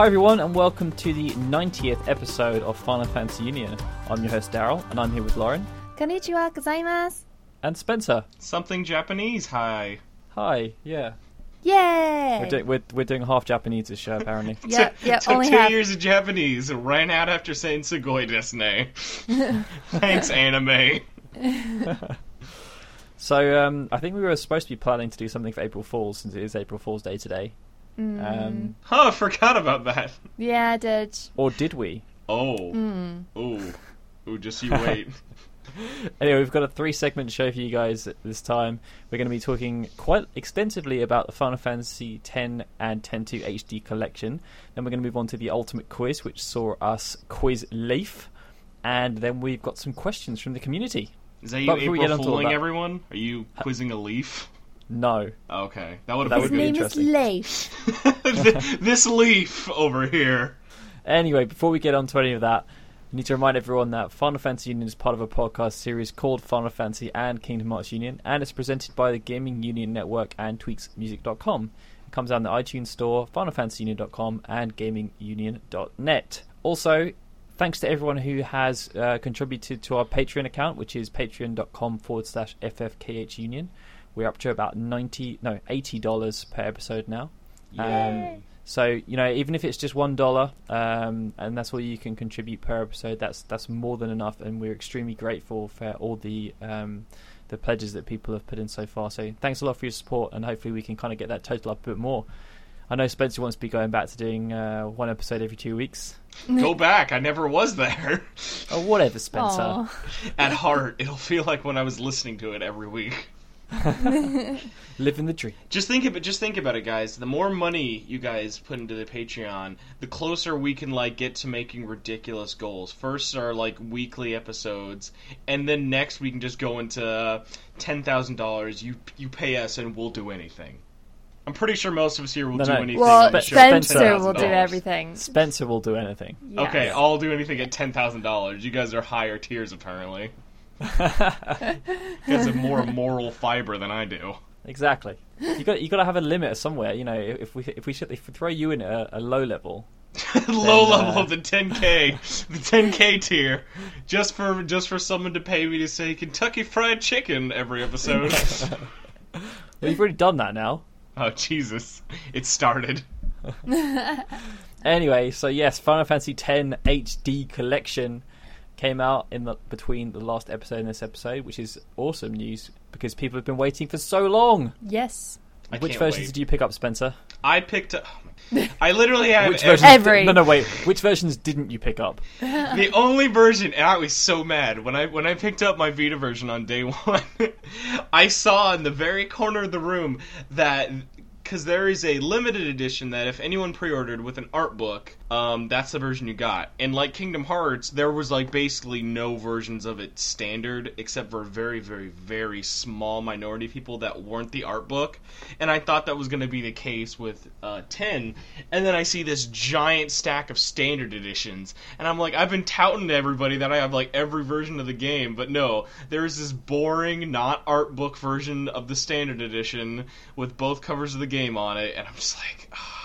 Hi everyone, and welcome to the 90th episode of Final Fantasy Union. I'm your host Daryl, and I'm here with Lauren. Konnichiwa gozaimasu. And Spencer. Something Japanese, hi. Hi, yeah. Yay! We're, do- we're, we're doing half Japanese this show, apparently. yeah, yeah, only two half. years of Japanese, ran out after saying Sugoi Desne. Thanks, anime. so, um, I think we were supposed to be planning to do something for April Fool's, since it is April Fool's Day today. Um, Huh, I forgot about that. Yeah, I did. or did we? Oh. Ooh. Ooh, just you wait. Anyway, we've got a three segment show for you guys this time. We're going to be talking quite extensively about the Final Fantasy X and X2 HD collection. Then we're going to move on to the Ultimate Quiz, which saw us quiz Leif. And then we've got some questions from the community. Is that you But before we get April fooling that- everyone? Are you quizzing a leaf? No. Okay. That would That have would been be Name is interesting. Leif. this leaf over here. Anyway, before we get on to any of that, I need to remind everyone that Final Fantasy Union is part of a podcast series called Final Fantasy and Kingdom Hearts Union, and it's presented by the Gaming Union Network and TweaksMusic.com. It comes out in the iTunes Store, FinalFantasyUnion.com, and GamingUnion.net. Also, thanks to everyone who has uh, contributed to our Patreon account, which is patreon.com forward slash FFKHUnion. We're up to about 90 no, $80 per episode now. Um, so you know, even if it's just one dollar, um, and that's all you can contribute per episode, that's that's more than enough, and we're extremely grateful for all the um, the pledges that people have put in so far. So thanks a lot for your support, and hopefully we can kind of get that total up a bit more. I know Spencer wants to be going back to doing uh, one episode every two weeks. Go back. I never was there. Oh, whatever, Spencer. Aw. At heart, it'll feel like when I was listening to it every week. Living the dream. Just think about just think about it, guys. The more money you guys put into the Patreon, the closer we can like get to making ridiculous goals. First are like weekly episodes, and then next we can just go into uh, ten thousand dollars. You you pay us, and we'll do anything. I'm pretty sure most of us here will No, do no. anything. Well, on the Spe- show for Spencer will do everything. Spencer will do anything. Yes. Okay, I'll do anything at ten thousand dollars. You guys are higher tiers apparently. guys have more moral fiber than I do. Exactly. You got you got to have a limit somewhere. You know, if we if we should if we throw you in a, a low level, low Then, level uh, of the 10k, the 10k tier, just for just for someone to pay me to say Kentucky Fried Chicken every episode. well, you've already done that now. oh Jesus, it started. Anyway, so yes, Final Fantasy X HD collection came out in the between the last episode and this episode, which is awesome news because people have been waiting for so long. Yes. I Which versions wait. did you pick up, Spencer? I picked. up... I literally have Which every- versions? Every. No, no, wait. Which versions didn't you pick up? the only version. And I was so mad when I when I picked up my Vita version on day one. I saw in the very corner of the room that because there is a limited edition that if anyone pre-ordered with an art book, um, that's the version you got. And like Kingdom Hearts, there was like basically no versions of it standard except for a very, very, very small minority of people that weren't the art book. And I thought that was going to be the case with uh, 10. And then I see this giant stack of standard editions, and I'm like, I've been touting to everybody that I have like every version of the game, but no, there's this boring, not art book version of the standard edition with both covers of the game on it, and I'm just like, ah.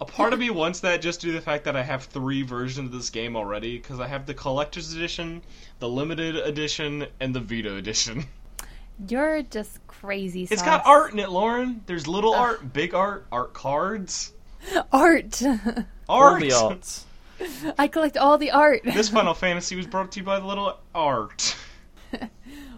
A part of me wants that just due to the fact that I have three versions of this game already, because I have the collector's edition, the limited edition, and the Vita edition. You're just crazy. It's got art in it, Lauren. There's little art, big art, art cards, Art. art. All the arts. I collect all the art. This Final Fantasy was brought to you by the little art.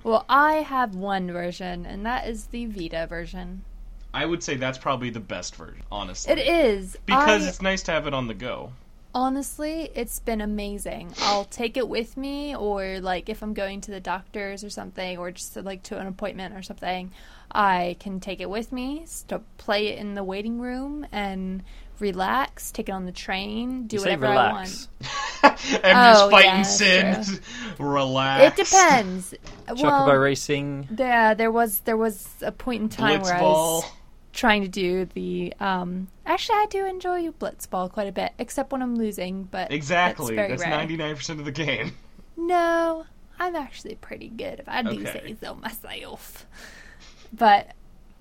well, I have one version, and that is the Vita version. I would say that's probably the best version, honestly. It is Because I- it's nice to have it on the go. Honestly, it's been amazing. I'll take it with me, or like if I'm going to the doctor's or something, or just like to an appointment or something, I can take it with me to play it in the waiting room and relax, take it on the train, do You say whatever I relax. want. I'm just Oh, fighting yeah, sin. Relax. It depends. Chocobo well, racing. yeah, there was there was a point in time where I was Blitzball. Trying to do the. Um, actually, I do enjoy Blitzball quite a bit, except when I'm losing. But Exactly. that's, That's very rare. 99% of the game. No, I'm actually pretty good if I do Okay. say so myself. But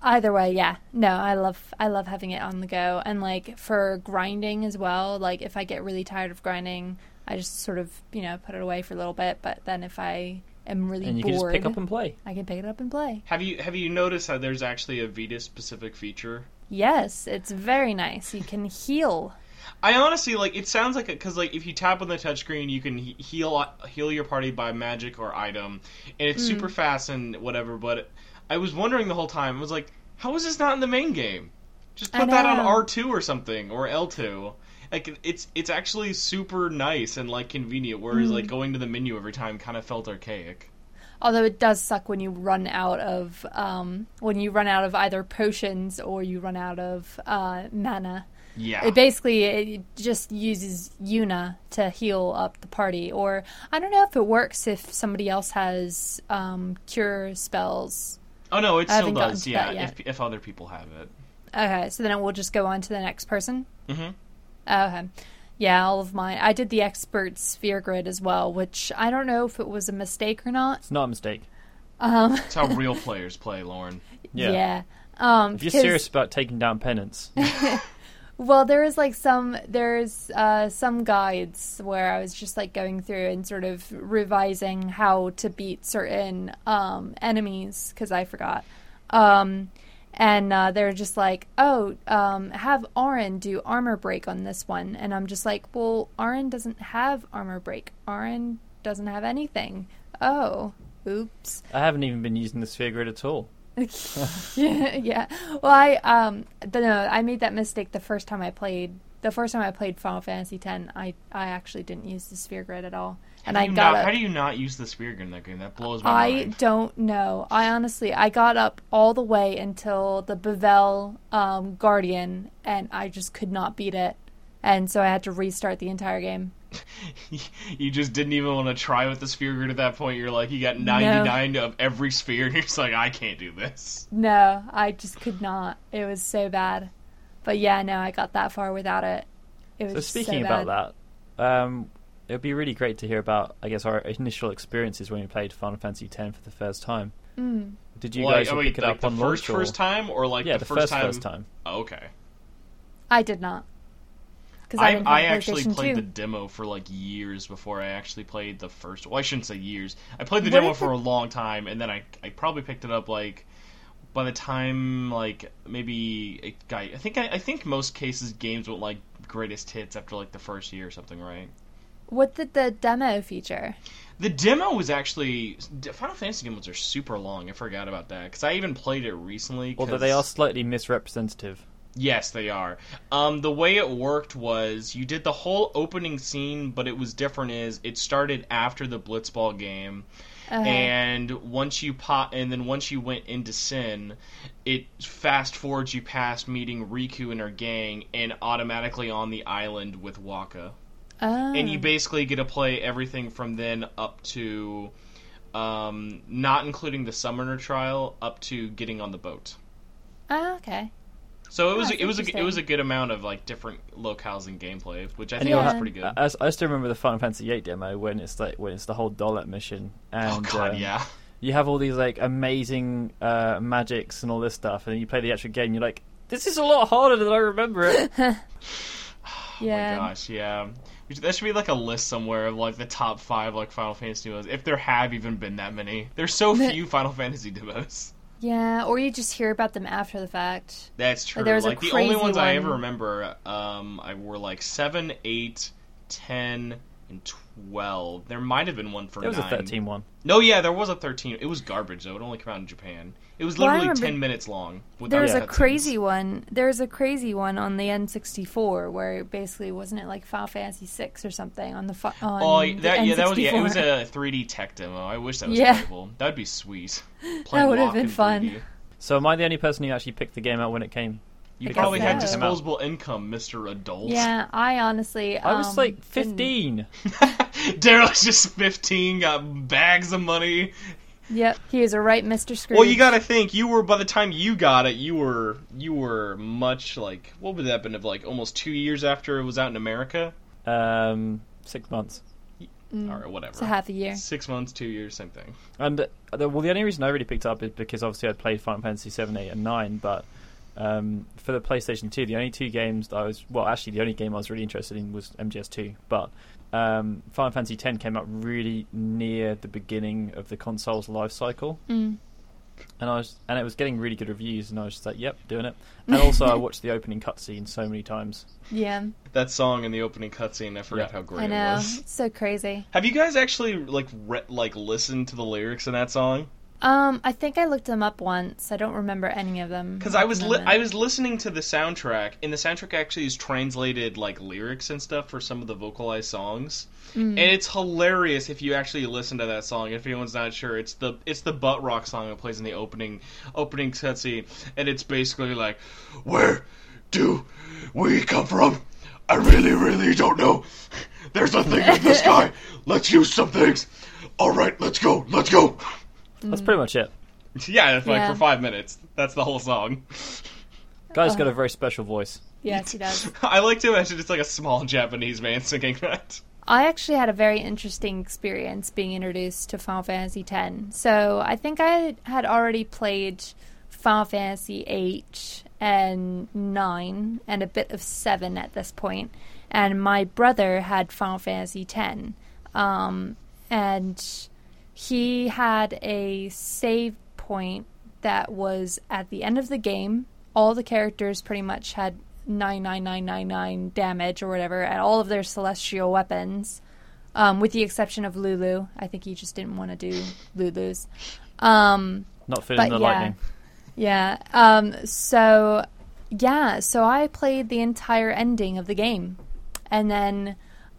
Either way, yeah. No, I love I love having it on the go and like for grinding as well. Like if I get really tired of grinding, I just sort of you know put it away for a little bit. But then if I am really and you bored, can just pick up and play. I can pick it up and play. Have you have you noticed that there's actually a Vita specific feature? Yes, it's very nice. You can heal. I honestly like. It sounds like because like if you tap on the touchscreen, you can he- heal heal your party by magic or item, and it's super mm. fast and whatever. But I was wondering the whole time. I was like, how is this not in the main game? Just put that on. R two or something or L two. Like it's it's actually super nice and like convenient. Whereas like going to the menu every time kind of felt archaic. Although it does suck when you run out of um, when you run out of either potions or you run out of uh, mana. Yeah. It basically it just uses Yuna to heal up the party, or I don't know if it works if somebody else has um, cure spells. oh no, it I still does. Yeah, if if other people have it. Okay, so then it will just go on to the next person. hmm Okay, yeah, all of mine. I did the expert sphere grid as well, which I don't know if it was a mistake or not. It's not a mistake. Um, That's how real players play, Lauren. Yeah. yeah. Um, If you're because- serious about taking down penance, Well, there is like some there's uh, some guides where I was just like going through and sort of revising how to beat certain um, enemies because I forgot. Um, and uh, they're just like, oh, um, have Auron do armor break on this one, and I'm just like, well, Auron doesn't have armor break. Auron doesn't have anything. Oh, oops. I haven't even been using the sphere grid at all. yeah, yeah. Well, I um, don't know. I made that mistake the first time I played. The first time I played Final Fantasy X, I I actually didn't use the sphere grid at all, and I do got not, up. How do you not use the spear gun in that game? That blows my I mind. I don't know. I honestly, I got up all the way until the Bevelle um, Guardian, and I just could not beat it, and so I had to restart the entire game. you just didn't even want to try with the sphere grid at that point. You're like, you got 99 of every spear, and you're just like, I can't do this. No, I just could not. It was so bad. But yeah, no, I got that far without it. It was So speaking so about that, um, it would be really great to hear about, I guess, our initial experiences when we played Final Fantasy X for the first time. Mm. Did you like, guys all wait, pick it like up the on first launch? first time, or like yeah, the, the first, first time? first time. Oh, okay. I did not. Because I, I, I actually played 2. the demo for like years before I actually played the first. Well, I shouldn't say years. I played the What demo if for a long time, and then I I probably picked it up like by the time like maybe it got. I think I, I think most cases games went like greatest hits after like the first year or something, right? What did the demo feature? The demo was actually Final Fantasy demos are super long. I forgot about that because I even played it recently. Although 'cause- they are slightly misrepresentative. Yes, they are. Um, the way it worked was you did the whole opening scene, but it was different. Is it started after the Blitzball game, Uh, and once you pop, and then once you went into Sin, it fast forwards you past meeting Rikku and her gang, and automatically on the island with Wakka, oh. and you basically get to play everything from then up to, um, not including the Summoner trial, up to getting on the boat. Oh, okay. So it was Oh, it was a, it was a good amount of like different locales and gameplay, which I And think Yeah. was pretty good. I, I still remember the Final Fantasy VIII demo when it's like when it's the whole Dollet mission, and oh god, um, yeah. you have all these like amazing uh, magics and all this stuff, and then you play the actual game, you're like, this is a lot harder than I remember it. yeah. Oh my gosh, yeah. We should- That should be like a list somewhere of like the top five like Final Fantasy demos, if there have even been that many. There's so few Final Fantasy demos. Yeah, or you just hear about them after the fact. That's true. There was a like the only crazy ones I ever remember um, I were like seven, eight, ten, and twelve. There might have been one for There was a nine. 13 one. No, yeah, there was a 13. It was garbage though. It only came out in Japan. It was Well, literally remember 10 minutes long. without There's a cutscenes. crazy one. There's a crazy one on the N64 where basically wasn't it like Final Fantasy VI or something on the fu- on Oh, the that, yeah, that was yeah. It was a 3D tech demo. I wish that was Yeah. playable. That'd be sweet. That would have been fun. 3D. So am I the only person who actually picked the game out when it came? You I probably guess had disposable income, Mister Adult. Yeah, I honestly. I was um, like 15. Daryl's just 15, got bags of money. Yep, he was a right Mr. Scrooge. Well, you got to think you were by the time you got it, you were you were much like what would that have been of like almost two years after it was out in America. Um, six months. or whatever. It's a half a year. Six months, two years, same thing. And uh, the, well, the only reason I really picked up is because obviously I'd played Final Fantasy seven, eight, and nine. But um, for the PlayStation Two, the only two games that I was well, actually, the only game I was really interested in was MGS Two. But um, Final Fantasy X came out really near the beginning of the console's life cycle, Mm. and I was and it was getting really good reviews, and I was just like, "Yep, doing it." And also, I watched the opening cutscene so many times. Yeah, That song in the opening cutscene, I forgot Yeah. how great I it was. It's so crazy. Have you guys actually like re- like listened to the lyrics in that song? Um, I think I looked them up once. I don't remember any of them. Because I was li- I was listening to the soundtrack, and the soundtrack actually is translated like lyrics and stuff for some of the vocalized songs, Mm. and it's hilarious if you actually listen to that song. If anyone's not sure, it's the it's the butt rock song that plays in the opening opening cutscene, and it's basically like, "Where do we come from? I really, really don't know. There's a thing in the sky. Let's use some things. All right, let's go. Let's go." That's pretty much it. Yeah, it's like Yeah. for five minutes. That's the whole song. Guy's got a very special voice. Yes, he does. I like to imagine it's like a small Japanese man singing that. I actually had a very interesting experience being introduced to Final Fantasy X. So I think I had already played Final Fantasy VIII and 9 and a bit of 7 at this. And my brother had Final Fantasy X. Um, and he had a save point that was at the end of the game. All the characters pretty much had 99999 damage or whatever at all of their celestial weapons, um, with the exception of Lulu. I think he just didn't want to do Lulu's. Um, Not feeling the yeah. lightning. yeah. Um, so, yeah. So I played the entire ending of the game, and then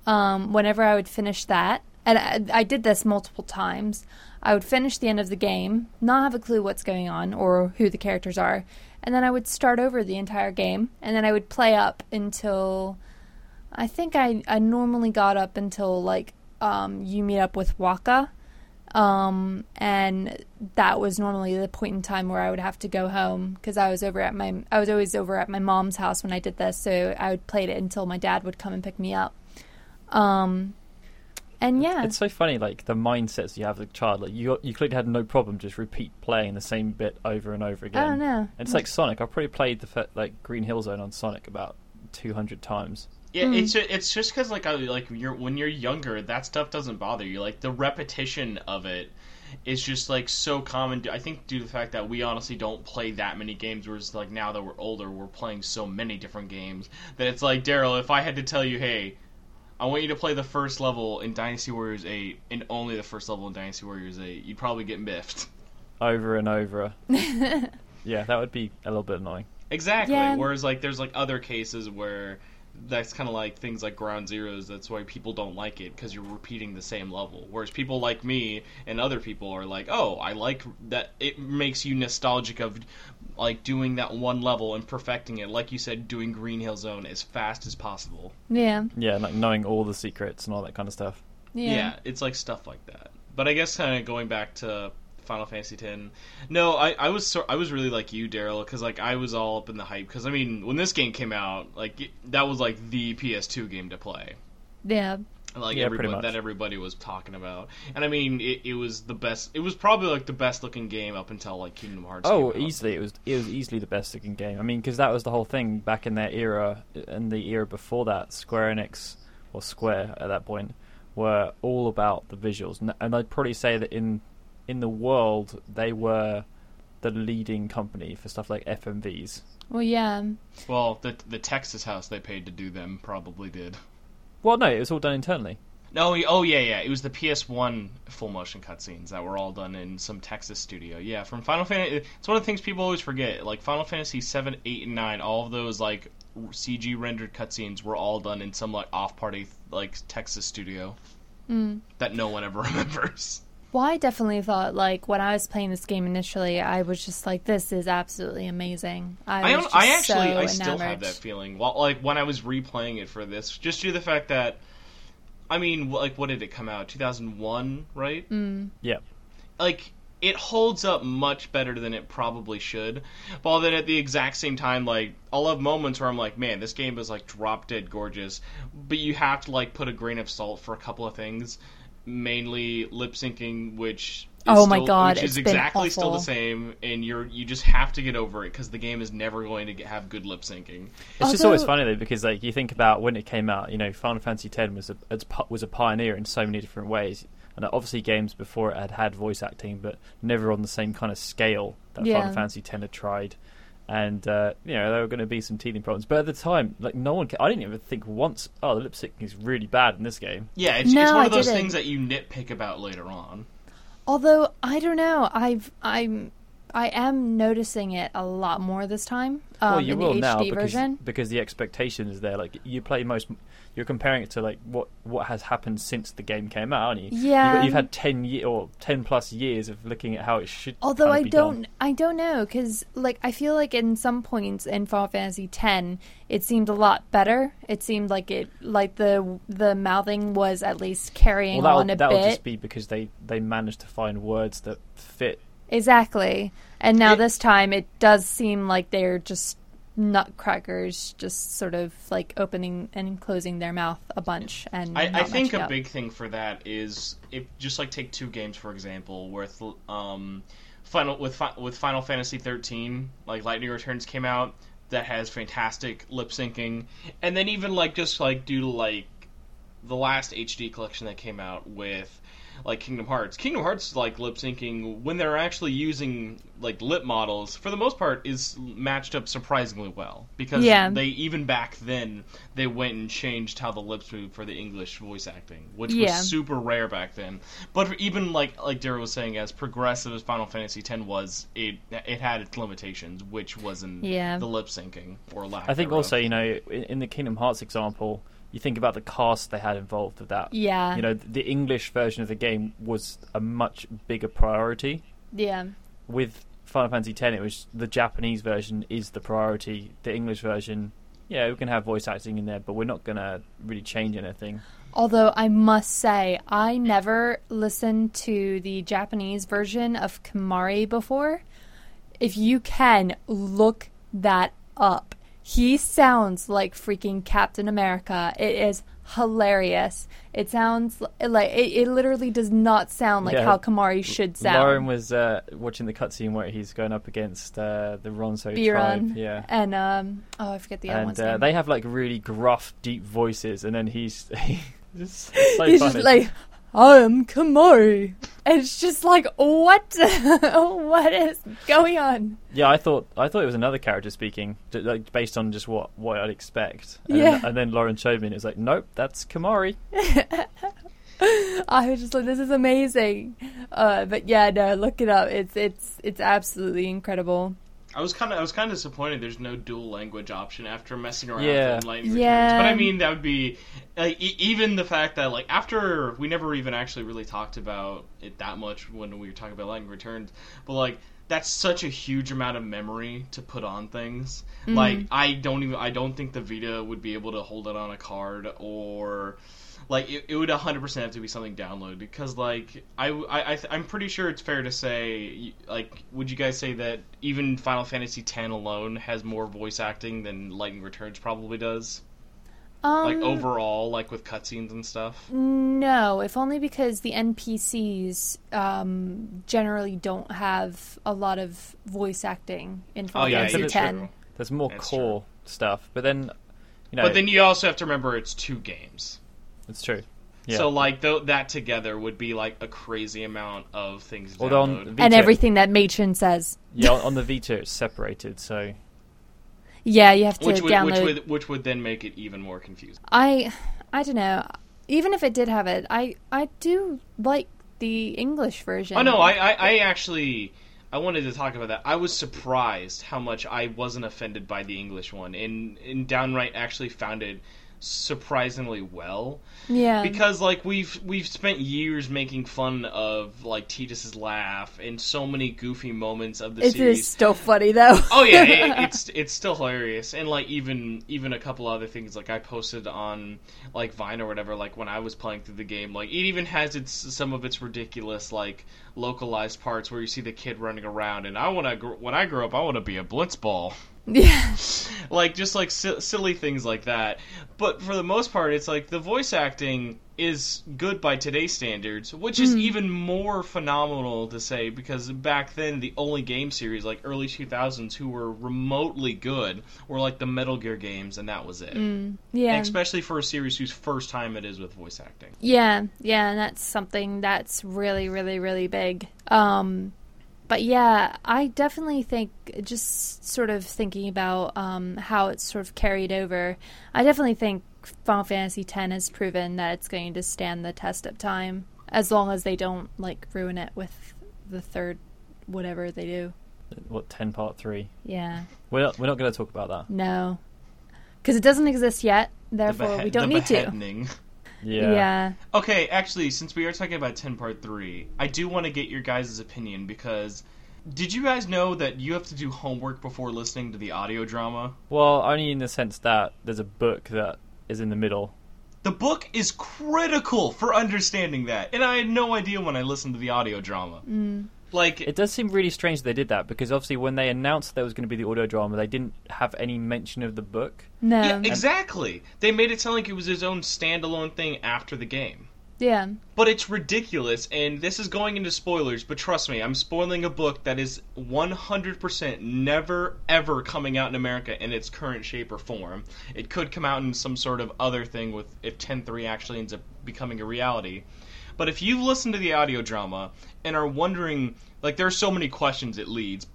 um, whenever I would finish that, and I, I did this multiple times, I would finish the end of the game, not have a clue what's going on or who the characters are, and then I would start over the entire game, and then I would play up until I think I I normally got up until like um, you meet up with Wakka. Um, and that was normally the point in time where I would have to go home because I was over at my I was always over at my mom's house when I did this, so I would play it until my dad would come and pick me up. Um, and yeah, It's so funny, like the mindsets you have as a child. Like you, you clearly had no problem just repeat playing the same bit over and over again. I don't. And it's like Sonic. I've probably played the fe- like Green Hill Zone on Sonic about two hundred times. Yeah, Hmm. it's it's just because like I, like you're when you're younger, that stuff doesn't bother you. Like the repetition of it is just like so common. I think due to the fact that we honestly don't play that many games, whereas like now that we're older, we're playing so many different games that it's like Daryl. If I had to tell you, hey. I want you to play the first level in Dynasty Warriors 8 and only the first level in Dynasty Warriors 8. You'd probably get miffed. over and over. yeah, that would be a little bit annoying. Exactly. Yeah. Whereas like there's like other cases where that's kind of like things like Ground Zeroes. That's why people don't like it because you're repeating the same level. Whereas people like me and other people are like, oh, I like that. It makes you nostalgic of like doing that one level and perfecting it. Like you said, doing Green Hill Zone as fast as possible. yeah, Yeah, like knowing all the secrets and all that kind of stuff. yeah, Yeah, it's like stuff like that. But I guess kind of going back to Final Fantasy X. No, I, I was so, I was really like you, Daryl, because like I was all up in the hype. Because I mean, when this game came out, like it, that was like the PS2 game to play. yeah. Like Yeah, everybody that everybody was talking about, and I mean, it, it was the best. It was probably like the best looking game up until like Kingdom Hearts. Oh, came out. easily. It was it was easily the best looking game. I mean, because that was the whole thing back in their era, and the era before that. Square Enix or Square at that point were all about the visuals, and, and I'd probably say that in in the world they were the leading company for stuff like FMVs. Well, yeah, Well, the the Texas house they paid to do them probably did. Well, no, it was all done internally. No, oh yeah, yeah. It was the PS1 full motion cutscenes that were all done in some Texas studio. Yeah, from Final Fantasy. It's one of the things people always forget. Like Final Fantasy 7, 8, and 9, all of those like CG rendered cutscenes were all done in some like off party like Texas studio Mm. that no one ever remembers. Well, I definitely thought like when I was playing this game initially, I was just like, "This is absolutely amazing." I, I, was just I actually so I still enamored. have that feeling. Well, like when I was replaying it for this, just due to the fact that, I mean, like what did it come out? Two thousand one, right? Mm. Yeah. like it holds up much better than it probably should. While then at the exact same time, like I'll have moments where I'm like, man, this game is like drop dead gorgeous, but you have to like put a grain of salt for a couple of things. Mainly lip syncing, which. is Oh my still- God, Which is it's been exactly still the same, and you're you just have to get over it because the game is never going to get, have good lip syncing. It's just always funny though because like you think about when it came out, you know, Final Fantasy X was a was a pioneer in so many different ways, and obviously games before it had had voice acting, but never on the same kind of scale that Yeah. Final Fantasy X had tried. And uh, you know there were going to be some teething problems, but at the time, like no one, ca- I didn't even think once. Oh, the lip syncing is really bad in this game. Yeah, it's, No, it's one I of those didn't. things that you nitpick about later on. Although I don't know, I've I'm I am noticing it a lot more this time. Um, well, you in will the HD now because version. because the expectation is there. Like you play most, you're comparing it to like what what has happened since the game came out, aren't you? Yeah. you've, you've had ten year or ten plus years of looking at how it should. Although kind of I be don't, done. I don't know, because like I feel like in some points in Final Fantasy X, it seemed a lot better. It seemed like it, like the the mouthing was at least carrying well, on that a that would just be because they they managed to find words that fit. Exactly. And now It- this time, it does seem like they're just nutcrackers, just sort of like opening and closing their mouth a bunch. And I, I think a up. big thing for that is if just like take two games for example, with um, final with with Final Fantasy 13, like Lightning Returns came out that has fantastic lip syncing, and then even like just like due to like the last HD collection that came out with like Kingdom Hearts. Kingdom Hearts like lip syncing when they're actually using like lip models for the most part is matched up surprisingly well because Yeah. they even back then they went and changed how the lips move for the English voice acting, which Yeah. was super rare back then. But even like like Daryl was saying, as progressive as Final Fantasy X was, it it had its limitations, which wasn't Yeah. the lip syncing or lack. I think thereof. also you know in, in the Kingdom Hearts example, you think about the cast they had involved with that. Yeah. You know, the English version of the game was a much bigger priority. Yeah. With Final Fantasy X, it was the Japanese version is the priority. The English version, yeah, we can have voice acting in there, but we're not gonna really change anything. Although I must say, I never listened to the Japanese version of Kimahri before. If you can, look that up. He sounds like freaking Captain America. It is hilarious. It sounds like it, it literally does not sound like Yeah. how Kimahri should sound. Lauren was uh, watching the cutscene where he's going up against uh, the Ronso Biran. tribe. Yeah. And um oh I forget the other and one's uh, they have like really gruff, deep voices, and then he's just so He's funny. just like, I'm Kimahri. And it's just like, what? what is going on? yeah, I thought I thought it was another character speaking, like based on just what what I'd expect. And Yeah. Then, and then Lauren showed me, and it was like, nope, that's Kimahri. I was just like, this is amazing. Uh, but yeah, no, look it up. It's it's it's absolutely incredible. I was kind of I was kind of disappointed. There's no dual language option after messing around Yeah. with Lightning Yeah. Returns. But I mean, that would be like, e- even the fact that like after we never even actually really talked about it that much when we were talking about Lightning Returns. But like that's such a huge amount of memory to put on things. Mm-hmm. Like I don't even I don't think the Vita would be able to hold it on a card or. Like it, it would 100% have to be something downloaded because like I I I am pretty sure it's fair to say like would you guys say that even Final Fantasy X alone has more voice acting than Lightning Returns probably does Um, like overall like with cutscenes and stuff. No, if only because the NPCs um, generally don't have a lot of voice acting in Final Oh yeah, Fantasy you're X. true. There's more That's core stuff, but then you know, But then you also have to remember it's two games. It's true. Yeah. So like th- that together would be like a crazy amount of things. To Although download. on Vita, And everything that Matron says. yeah, on the Vita it's separated, so Yeah, you have to which would, download. which would which would then make it even more confusing. I I don't know. Even if it did have it, I I do like the English version. Oh no, I, I, I actually I wanted to talk about that. I was surprised how much I wasn't offended by the English one, and and downright actually found it surprisingly well yeah because like we've we've spent years making fun of like Tidus's laugh and so many goofy moments of the it series. is still funny though. Oh yeah, it, it's it's still hilarious, and like even even a couple other things like I posted on like Vine or whatever. Like when I was playing through the game, like it even has its some of its ridiculous like localized parts where you see the kid running around, and I want to gr- when I grow up, I want to be a blitzball. yeah. like just like si- silly things like that. But for the most part, it's like the voice acting. is good by today's standards, which is even more phenomenal to say because back then the only game series like early 2000s who were remotely good were like the Metal Gear games and that was it. Yeah. And especially for a series whose first time it is with voice acting. Yeah, yeah, and that's something that's really, really, really big. Um, but yeah, I definitely think just sort of thinking about um, how it's sort of carried over. I definitely think Final Fantasy X has proven that it's going to stand the test of time as long as they don't like ruin it with the third whatever they do. What ten part three? Yeah, We're not, we're not going to talk about that. no, because it doesn't exist yet. The Therefore, behe- we don't the need to. Beheading. Yeah. yeah. Okay, actually, since we are talking about 10 Part 3, I do want to get your guys' opinion because did you guys know that you have to do homework before listening to the audio drama? Well, only in the sense that there's a book that is in the middle. The book is critical for understanding that, and I had no idea when I listened to the audio drama. Mm. Like, It does seem really strange they did that because obviously when they announced there was going to be the audio drama, they didn't have any mention of the book. No. yeah, exactly. They made it sound like it was his own standalone thing after the game. yeah. But it's ridiculous, and this is going into spoilers, but trust me, I'm spoiling a book that is 100% never, ever coming out in America in its current shape or form. It could come out in some sort of other thing with if 10.3 actually ends up becoming a reality. But if you've listened to the audio drama and are wondering, like, there are so many questions it leads,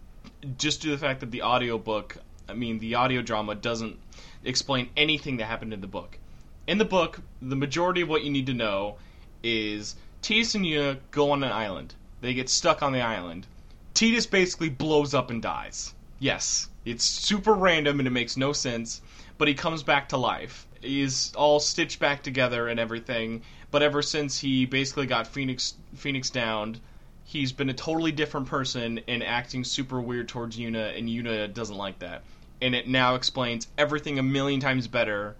just to the fact that the audiobook, I mean, the audio drama doesn't explain anything that happened in the book. In the book, the majority of what you need to know is Tidus and Yuna go on an island. They get stuck on the island. Tidus basically blows up and dies. Yes, it's super random and it makes no sense, but he comes back to life. He's all stitched back together and everything, but ever since he basically got Phoenix Phoenix downed, he's been a totally different person and acting super weird towards Yuna, and Yuna doesn't like that. And it now explains everything a million times better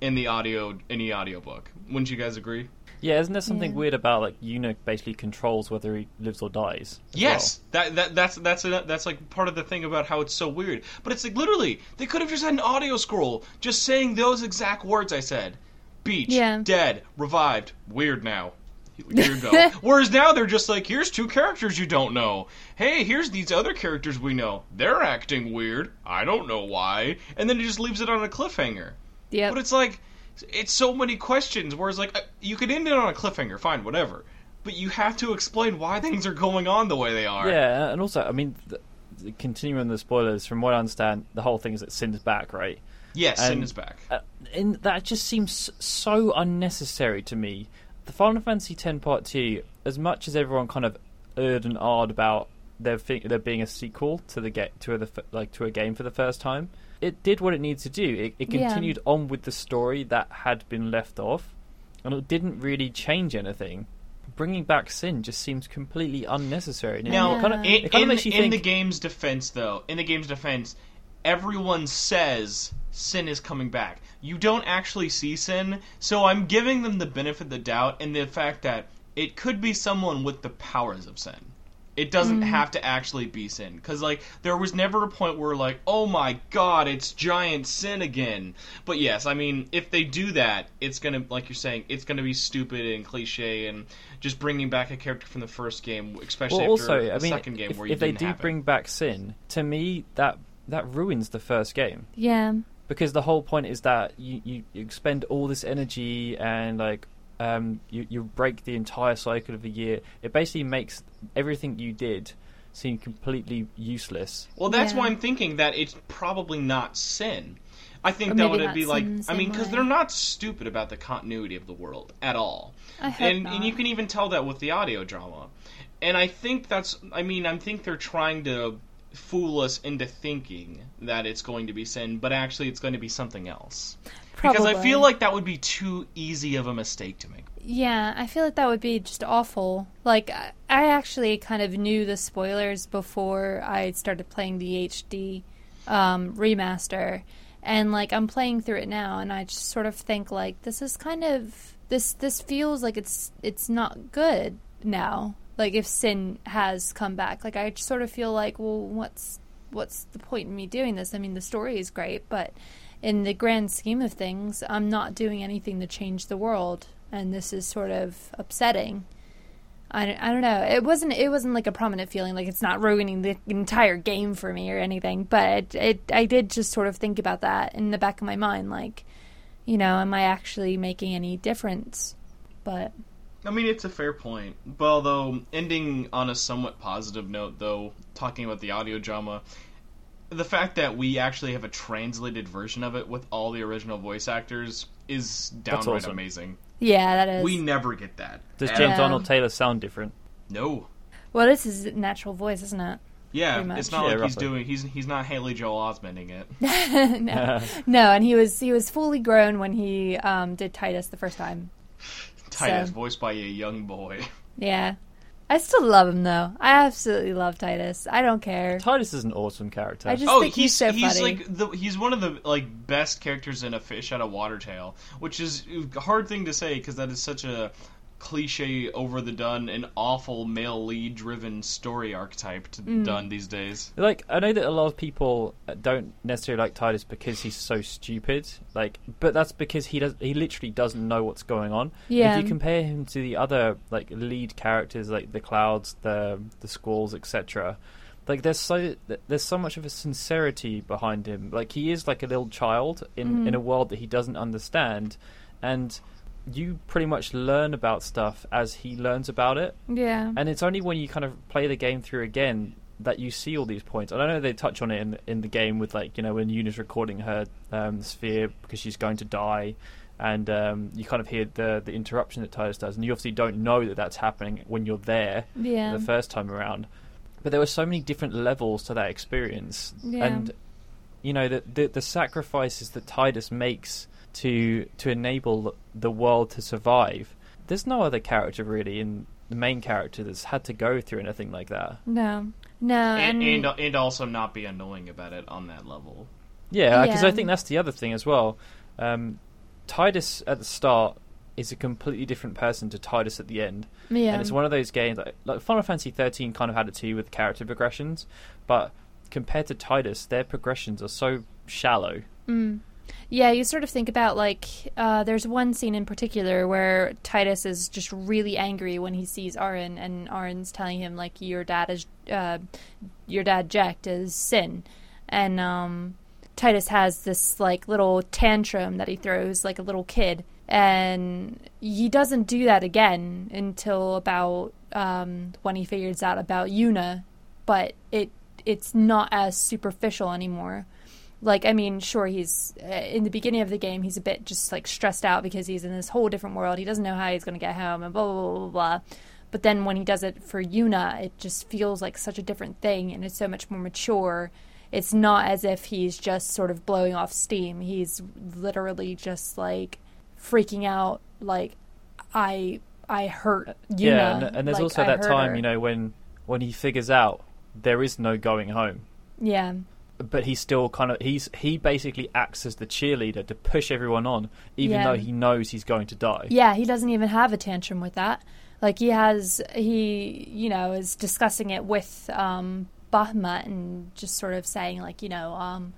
in the audio in the audiobook. Wouldn't you guys agree? Yeah, isn't there something Yeah. weird about like Yuna basically controls whether he lives or dies? as Yes, that, that that's that's a, that's like part of the thing about how it's so weird. But it's like literally they could have just had an audio scroll just saying those exact words I said. Beach, Yeah. dead, revived, weird now. Here you go. Whereas now they're just like, here's two characters you don't know. Hey, here's these other characters we know. They're acting weird. I don't know why. And then it just leaves it on a cliffhanger. Yep. But it's like, it's so many questions. Whereas like, uh, you could end it on a cliffhanger, fine, whatever. But you have to explain why things are going on the way they are. Yeah, and also, I mean, th- th- continuing the spoilers, from what I understand, the whole thing is that Sin's back, right? Yes, Sin And- is back. Uh, and that just seems so unnecessary to me. The Final Fantasy X Part Two, as much as everyone kind of erred and ard about there, thi- there being a sequel to the get to the f- like to a game for the first time, it did what it needed to do. It, it Yeah. continued on with the story that had been left off, and it didn't really change anything. Bringing back Sin just seems completely unnecessary. And it Now, kind of, in, it kind of makes you in think. the game's defense, though, in the game's defense, everyone says Sin is coming back. You don't actually see Sin, so I'm giving them the benefit of the doubt and the fact that it could be someone with the powers of Sin. It doesn't mm. have to actually be Sin, because like there was never a point where like, oh my god, it's giant Sin again. But yes, I mean, if they do that, it's gonna, like you're saying, it's gonna be stupid and cliche and just bringing back a character from the first game, especially well, after also, the I mean, second game if, where you if they didn't do have it. bring back Sin, to me that that ruins the first game. yeah. because the whole point is that you, you, you expend all this energy and like um, you, you break the entire cycle of the year. It basically makes everything you did seem completely useless. Well, that's Yeah. why I'm thinking that it's probably not sin. I think Or that would be like I mean because they're not stupid about the continuity of the world at all. I hope and not. and you can even tell that with the audio drama. And I think that's I mean I think they're trying to fool us into thinking that it's going to be sin, but actually it's going to be something else. Because I feel like that would be too easy of a mistake to make. Yeah, I feel like that would be just awful. Like, I I actually kind of knew the spoilers before I started playing the HD um, remaster, and like I'm playing through it now, and I just sort of think like this is kind of this this feels like it's it's not good now. Like if Sin has come back, like I sort of feel like, well, what's what's the point in me doing this? I mean, the story is great, but in the grand scheme of things, I'm not doing anything to change the world. and this is sort of upsetting. I, don't- I don't know. It wasn't it wasn't like a prominent feeling like it's not ruining the entire game for me or anything, but it, it I did just sort of think about that in the back of my mind like, you know, am I actually making any difference? But I mean, it's a fair point. But although ending on a somewhat positive note, though, talking about the audio drama, the fact that we actually have a translated version of it with all the original voice actors is downright awesome. amazing. yeah, that is We never get that. Does At- James Yeah. Arnold Taylor sound different? No. Well, this is natural voice, isn't it? Yeah, it's not Yeah, like he's doing. He's he's not Haley Joel Osmenting it. no. no, and he was he was fully grown when he um, did Tidus the first time. Tidus, So- voiced by a young boy. Yeah. I still love him though. I absolutely love Tidus. I don't care. Tidus is an awesome character. I just oh, think he's, he's so he's funny. like the he's one of the like best characters in a fish out of water tale, which is a hard thing to say because that is such a cliche, over the done, and awful male lead driven story archetype to, Mm. done these days. like I know that a lot of people don't necessarily like Tidus because he's so stupid. Like, but that's because he does he literally doesn't know what's going on. Yeah. If you compare him to the other like lead characters, like the clouds, the the squalls, etc. Like there's so there's so much of a sincerity behind him. Like he is like a little child in Mhm. in a world that he doesn't understand, and you pretty much learn about stuff as he learns about it. yeah. And it's only when you kind of play the game through again that you see all these points. And I know they touch on it in in the game with like you know when Yuna's recording her um, sphere because she's going to die, and um, you kind of hear the the interruption that Tidus does, and you obviously don't know that that's happening when you're there Yeah. the first time around. But there were so many different levels to that experience, Yeah. and you know the, the the sacrifices that Tidus makes to to enable the world to survive. There's no other character really in the main character that's had to go through anything like that. No. No. And, And, and and also not be annoying about it on that level. Yeah, because Yeah. I think that's the other thing as well. Um, Tidus at the start is a completely different person to Tidus at the end. yeah. And it's one of those games like, like Final Fantasy 13 kind of had it too with character progressions, but compared to Tidus, their progressions are so shallow. Mm. Yeah, you sort of think about like uh, there's one scene in particular where Tidus is just really angry when he sees Auron, and Auron's telling him like your dad is uh, your dad Jecht is sin, and um, Tidus has this like little tantrum that he throws like a little kid, and he doesn't do that again until about um, when he figures out about Yuna, but it it's not as superficial anymore like i mean sure he's uh, in the beginning of the game he's a bit just like stressed out because he's in this whole different world. He doesn't know how he's going to get home and blah blah blah blah blah. But then when he does it for yuna it just feels like such a different thing and it's so much more mature. It's not as if he's just sort of blowing off steam. He's literally just like freaking out like i i hurt yuna. Yeah, and, and there's like, also that time, her. you know, when when he figures out there is no going home. yeah But he still kind of he's he basically acts as the cheerleader to push everyone on, even Yeah. though he knows he's going to die. Yeah, he doesn't even have a tantrum with that. Like he has, he you know is discussing it with um, Bahamut and just sort of saying like you know, um,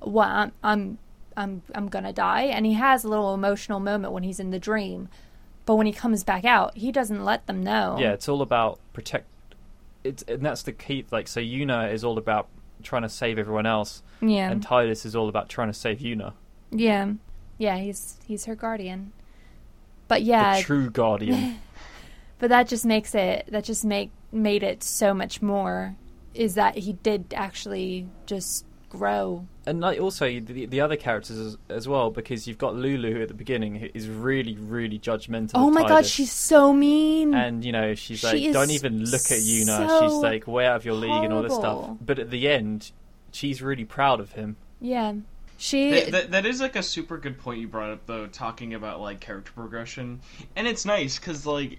what I'm I'm I'm I'm gonna die, and he has a little emotional moment when he's in the dream, but when he comes back out, he doesn't let them know. Yeah, it's all about protect. It's and that's the key. Like, so Yuna is all about trying to save everyone else, yeah, and Tidus is all about trying to save Yuna, yeah, yeah. He's he's her guardian. But yeah, the true guardian. but that just makes it that just make made it so much more is that he did actually just grow and like also the, the other characters as, as well, because you've got Lulu at the beginning who is really, really judgmental. oh of my god she's so mean and you know she's She like, don't even look at Yuna. so she's like, way out of your league and all this stuff. But at the end, she's really proud of him. yeah she That, that, that is like a super good point you brought up though, talking about like character progression, and it's nice because like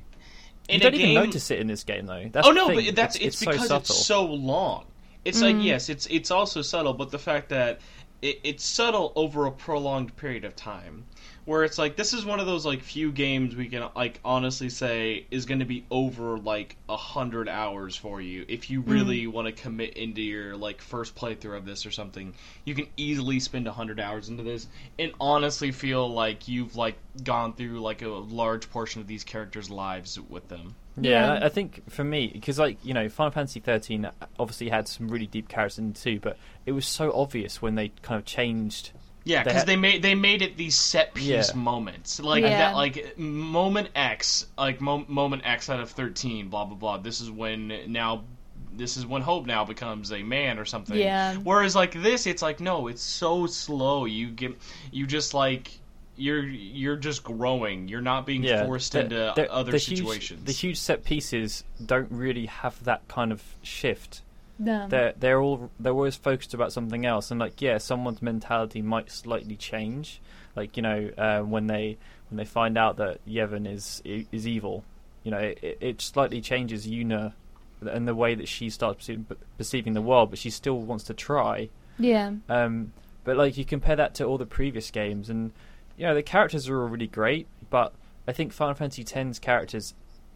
in you don't a even game, notice it in this game though. That's oh the no, but that's it's, so because subtle. it's so long. It's Mm. like yes, it's it's also subtle, but the fact that it, it's subtle over a prolonged period of time. where it's like this is one of those like few games we can like honestly say is going to be over like a hundred hours for you if you really want to commit into your like first playthrough of this or something you can easily spend a hundred hours into this and honestly feel like you've like gone through like a large portion of these characters lives with them Yeah, Yeah. I I think for me, because like you know, Final Fantasy thirteen uh, obviously had some really deep characters in too, but it was so obvious when they kind of changed. Yeah, because ha- they made they made it these set piece Yeah. moments, like Yeah. that, like moment X, like mo- moment X out of thirteen, blah blah blah. This is when now, this is when Hope now becomes a man or something. Yeah. Whereas like this, it's like no, it's so slow. You get, you just like you're you're just growing. You're not being Yeah, forced the- into the- other the huge- situations. the huge set pieces don't really have that kind of shift. No. They're they're all they're always focused about something else, and like yeah, someone's mentality might slightly change. Like you know uh, when they when they find out that Yevon is is evil, you know it, it- it slightly changes Yuna and the way that she starts perceiving, perceiving the world, but she still wants to try. yeah. Um, but like you compare that to all the previous games, and you know the characters are all really great, but I think Final Fantasy X's characters,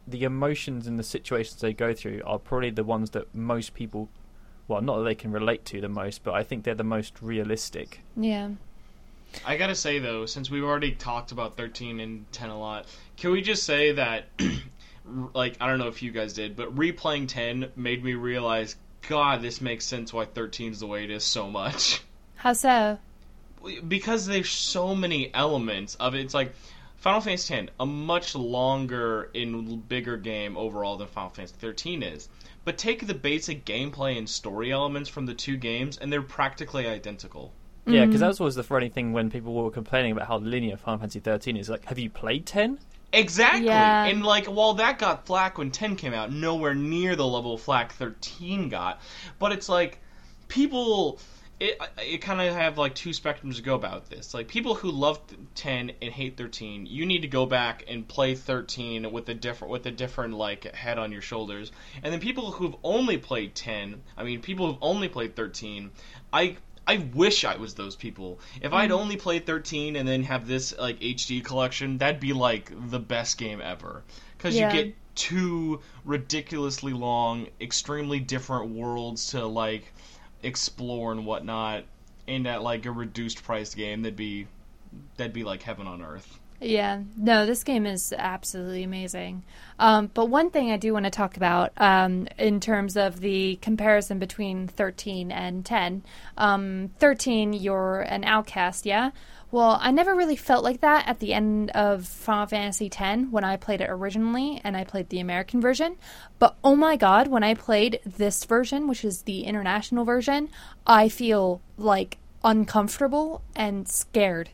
the emotions and the situations they go through are probably the ones that most people, well, not that they can relate to the most, but I think they're the most realistic. Yeah. I gotta say though, since we've already talked about thirteen and ten a lot, can we just say that, like, I don't know if you guys did, but replaying ten made me realize, God, this makes sense why 13 is the way it is so much. How so? Because there's so many elements of it. It's like Final Fantasy X, a much longer and bigger game overall than Final Fantasy 13 is. But take the basic gameplay and story elements from the two games, and they're practically identical. Yeah, mm-hmm. because that was always the funny thing when people were complaining about how linear Final Fantasy 13 is. Like, have you played 10? Exactly. Yeah. And like while that got flack when 10 came out, nowhere near the level of flack 13 got. But it's like people it it kind of have like two spectrums to go about this. Like people who love 10 and hate 13, you need to go back and play 13 with a different with a different like head on your shoulders. And then people who've only played 10, I mean people who've only played 13, I I wish I was those people. If I'd mm. only played 13 and then have this like HD collection, that'd be like the best game ever. Cuz Yeah. you get two ridiculously long, extremely different worlds to like explore and whatnot and at like a reduced price game that'd be that'd be like heaven on earth. Yeah, no, this game is absolutely amazing. Um, but one thing I do want to talk about um, in terms of the comparison between 13 and 10. Um, 13, you're an outcast, yeah? Well, I never really felt like that at the end of Final Fantasy X when I played it originally and I played the American version. But oh my god, when I played this version, which is the international version, I feel like uncomfortable and scared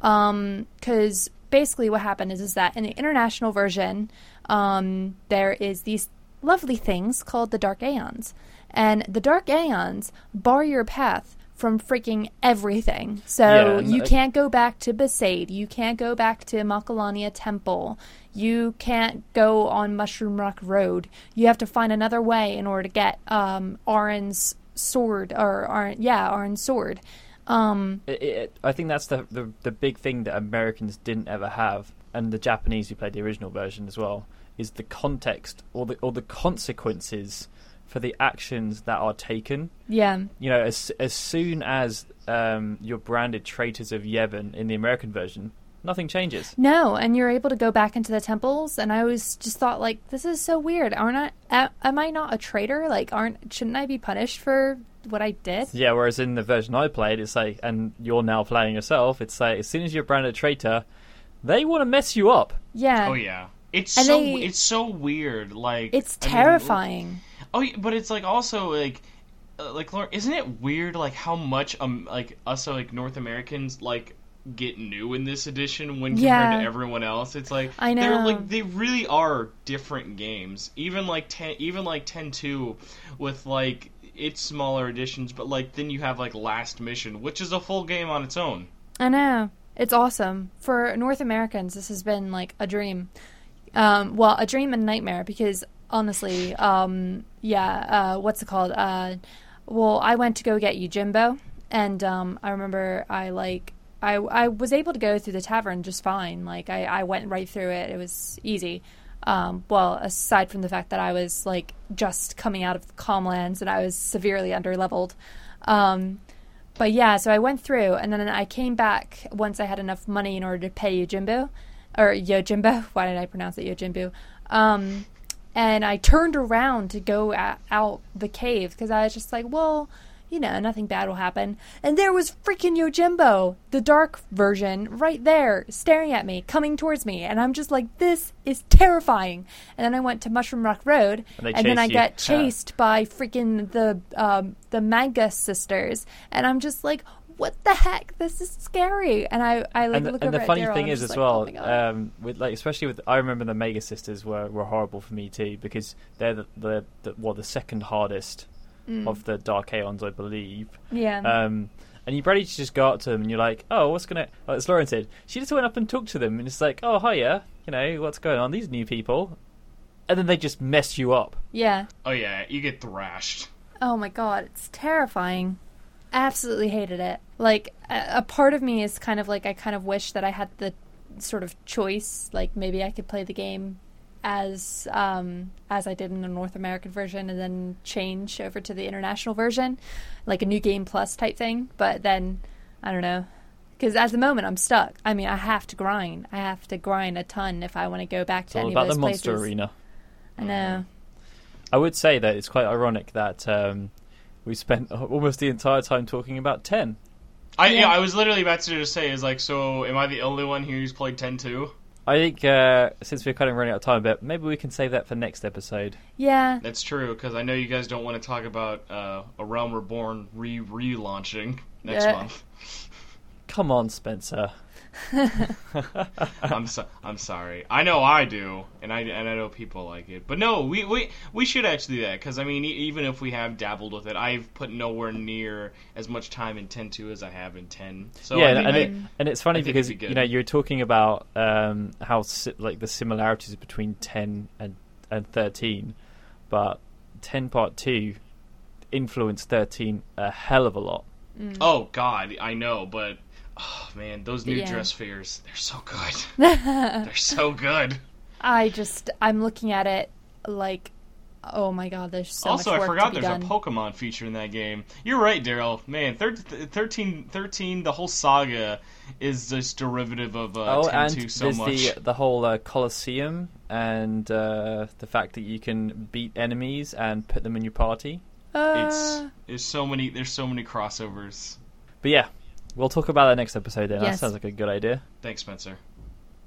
because basically what happened is is that in the international version, um, there is these lovely things called the Dark Aeons, and the Dark Aeons bar your path from freaking everything. So Yeah, you I- can't go back to Besaid, you can't go back to Macalania Temple, you can't go on Mushroom Rock Road. You have to find another way in order to get um, Arin's sword, or Arin, yeah, Arin's sword. Um, It, it, I think that's the, the the big thing that Americans didn't ever have, and the Japanese who played the original version as well, is the context or the or the consequences for the actions that are taken. yeah. You know, as as soon as um, you're branded traitors of Yevon in the American version, nothing changes. No, and you're able to go back into the temples, and I always just thought like, this is so weird. Aren't I? Am I not a traitor? Like, aren't shouldn't I be punished for what I did? Yeah, whereas in the version I played, it's like, and you're now playing yourself, it's like, as soon as you're branded traitor, they want to mess you up. Yeah, Oh yeah. It's And so they- it's so weird like it's I mean, terrifying. Oh, but it's like also like, uh, like Lauren, isn't it weird like how much um like us uh, like North Americans like get new in this edition when compared Yeah. to everyone else? It's like I know they're like they really are different games. Even like ten, even like ten two, with like its smaller editions, but like then you have like Last Mission, which is a full game on its own. I know. It's awesome. For North Americans, this has been like a dream. Um, well, a dream and nightmare because honestly, um, yeah, uh, what's it called? Uh, well, I went to go get Yojimbo, and um, I remember I like I I was able to go through the cavern just fine. Like I, I went right through it. It was easy. Um, well, aside from the fact that I was like just coming out of Calmlands and I was severely underleveled. Um, but yeah, so I went through and then I came back once I had enough money in order to pay Yojimbo or Yojimbo. Why did I pronounce it Yojimbo? Um, and I turned around to go at, out the cave because I was just like, well, you know, nothing bad will happen. And there was freaking Yojimbo, the dark version, right there, staring at me, coming towards me. And I'm just like, this is terrifying. And then I went to Mushroom Rock Road, And and, then I you. got chased by freaking the um, the Magus sisters. And I'm just like, what the heck? This is scary. And I, I like and, look and over the at funny Daryl, thing is as like, well oh um, with like especially with i remember the Magus sisters were, were horrible for me too because they're the, the, the well the second hardest Mm. of the dark aeons i believe yeah. um, and you're ready to just go up to them and you're like oh what's gonna oh, as lauren said she just went up and talked to them and it's like oh hiya you know what's going on these new people and then they just mess you up yeah. Oh yeah, you get thrashed. Oh my god, it's terrifying. Absolutely hated it. Like a, a part of me is kind of like I kind of wish that I had the sort of choice. Like maybe I could play the game as um, as I did in the North American version, and then change over to the international version, like a new game plus type thing. But then I don't know. Because at the moment I'm stuck. I mean, I have to grind. I have to grind a ton if I want to go back to any about of those the monster places. arena I know. i would say that it's quite ironic that um, we spent almost the entire time talking about 10 I Yeah. yeah. I was literally about to just say is like, so am I the only one here who's played 10 too? I think uh, since we're kind of running out of time but maybe we can save that for next episode. Yeah. That's true because I know you guys don't want to talk about uh, a Realm Reborn re relaunching next Yeah. month. Come on, Spencer. I'm so, I'm sorry. I know I do, and I and I know people like it. But no, we we, we should actually do that because I mean, e- even if we have dabbled with it, I've put nowhere near as much time in 10.2 as I have in 10. So yeah, I think and, I- it, and it's funny I because be you know you're talking about um, how si- like the similarities between ten and and thirteen, but ten part two influenced thirteen a hell of a lot. oh God, I know, but oh man, those new Yeah. dresspheres, they're so good. they're so good. I just I'm looking at it like, oh my god, there's so also, much I forgot to be there's done. a Pokemon feature in that game. You're right, Daryl. Man, thir- th- 13, 13, the whole saga is just derivative of uh, oh, 10 and 2 so there's much. the the whole uh, Colosseum and uh, the fact that you can beat enemies and put them in your party. It's Uh, there's so many there's so many crossovers. But yeah, we'll talk about that next episode. Then that sounds like a good idea. Thanks, Spencer.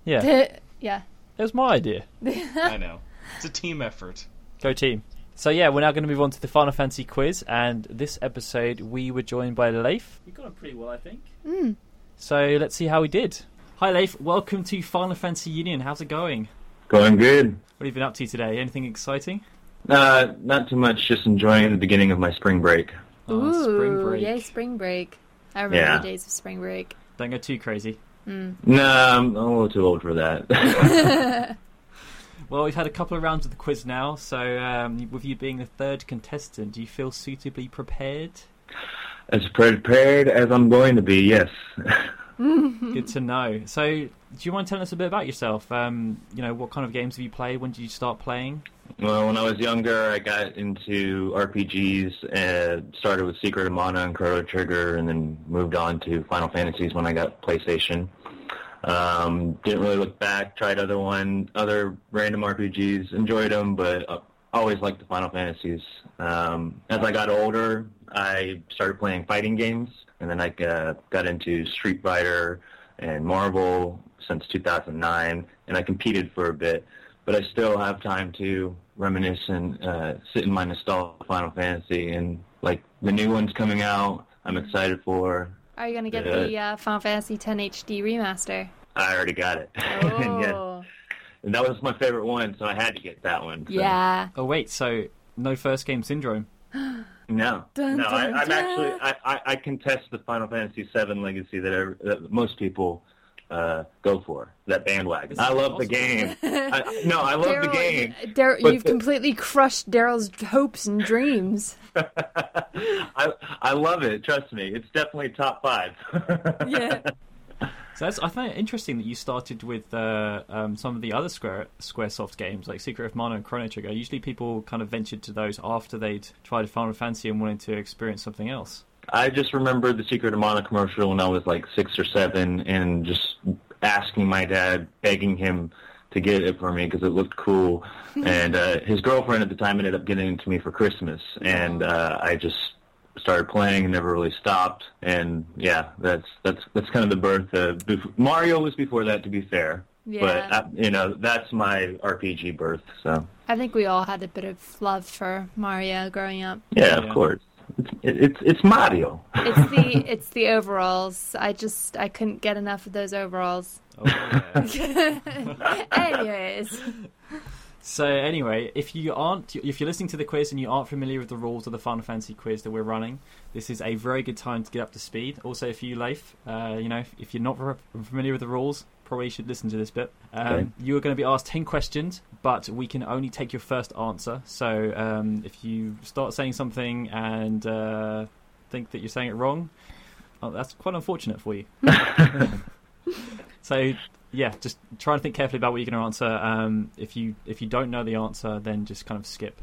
Yeah, yeah. it was my idea. I know it's a team effort. Go team. So yeah, we're now going to move on to the Final Fantasy quiz, and this episode we were joined by Leif. You got on pretty well, I think. Mm. So let's see how we did. Hi Leif, welcome to Final Fantasy Union. How's it going? Going good. What have you been up to today? Anything exciting? Uh, not too much. Just enjoying the beginning of my spring break. Oh, Ooh, spring break. yay, spring break. I remember Yeah. the days of spring break. Don't go too crazy. No, I'm a little too old for that. Well, we've had a couple of rounds of the quiz now, so um, with you being the third contestant, do you feel suitably prepared? as prepared as I'm going to be, yes. Good to know. So, do you mind telling us a bit about yourself? Um, you know, what kind of games have you played? When did you start playing? Well, when I was younger, I got into RPGs and started with Secret of Mana and Chrono Trigger, and then moved on to Final Fantasies when I got PlayStation. Um, didn't really look back. Tried other one, other random RPGs. Enjoyed them, but uh, always liked the Final Fantasies. Um, as I got older, I started playing fighting games, and then I uh, got into Street Fighter and Marvel since 2009, and I competed for a bit. But I still have time to reminisce and uh, sit in my nostalgia Final Fantasy, and like the new ones coming out, I'm excited for. Are you gonna get Yeah. the uh, Final Fantasy 10 HD remaster? I already got it. And yes, Oh, and that was my favorite one, so I had to get that one. so- yeah. Oh wait, so no first game syndrome. No, Dun, no, dun, I, I'm dun. actually I, I, I contest the Final Fantasy VII legacy that, every, that most people uh, go for that bandwagon. I is love the game. I, no, I love the Daryl, game. Dar- you've the- completely crushed Daryl's hopes and dreams. I I love it. Trust me, it's definitely top five. Yeah. So that's I find it interesting that you started with uh, um, some of the other Square SquareSoft games like Secret of Mana and Chrono Trigger. Usually, people kind of ventured to those after they'd tried Final Fantasy and wanted to experience something else. I just remember the Secret of Mana commercial when I was like six or seven, and just asking my dad, begging him to get it for me because it looked cool. and uh, his girlfriend at the time ended up getting it to me for Christmas, and uh, I just started playing and never really stopped. And yeah, that's that's that's kind of the birth of bef- Mario was before that, to be fair. Yeah. But uh, you know, that's my RPG birth. So I think we all had a bit of love for Mario growing up. yeah, Yeah. of course, it's it's, it's Mario. It's the it's the overalls. I just I couldn't get enough of those overalls. Oh, yeah. Anyways, So anyway, if you aren't, if you're listening to the quiz and you aren't familiar with the rules of the Final Fantasy quiz that we're running, this is a very good time to get up to speed. Also, if you, Leif, uh, you know, if, if you're not familiar with the rules, probably should listen to this bit. Um, Okay. You are going to be asked ten questions, but we can only take your first answer. So um, if you start saying something and uh, think that you're saying it wrong, oh, that's quite unfortunate for you. so yeah, just try and think carefully about what you're going to answer. Um, if you if you don't know the answer, then just kind of skip.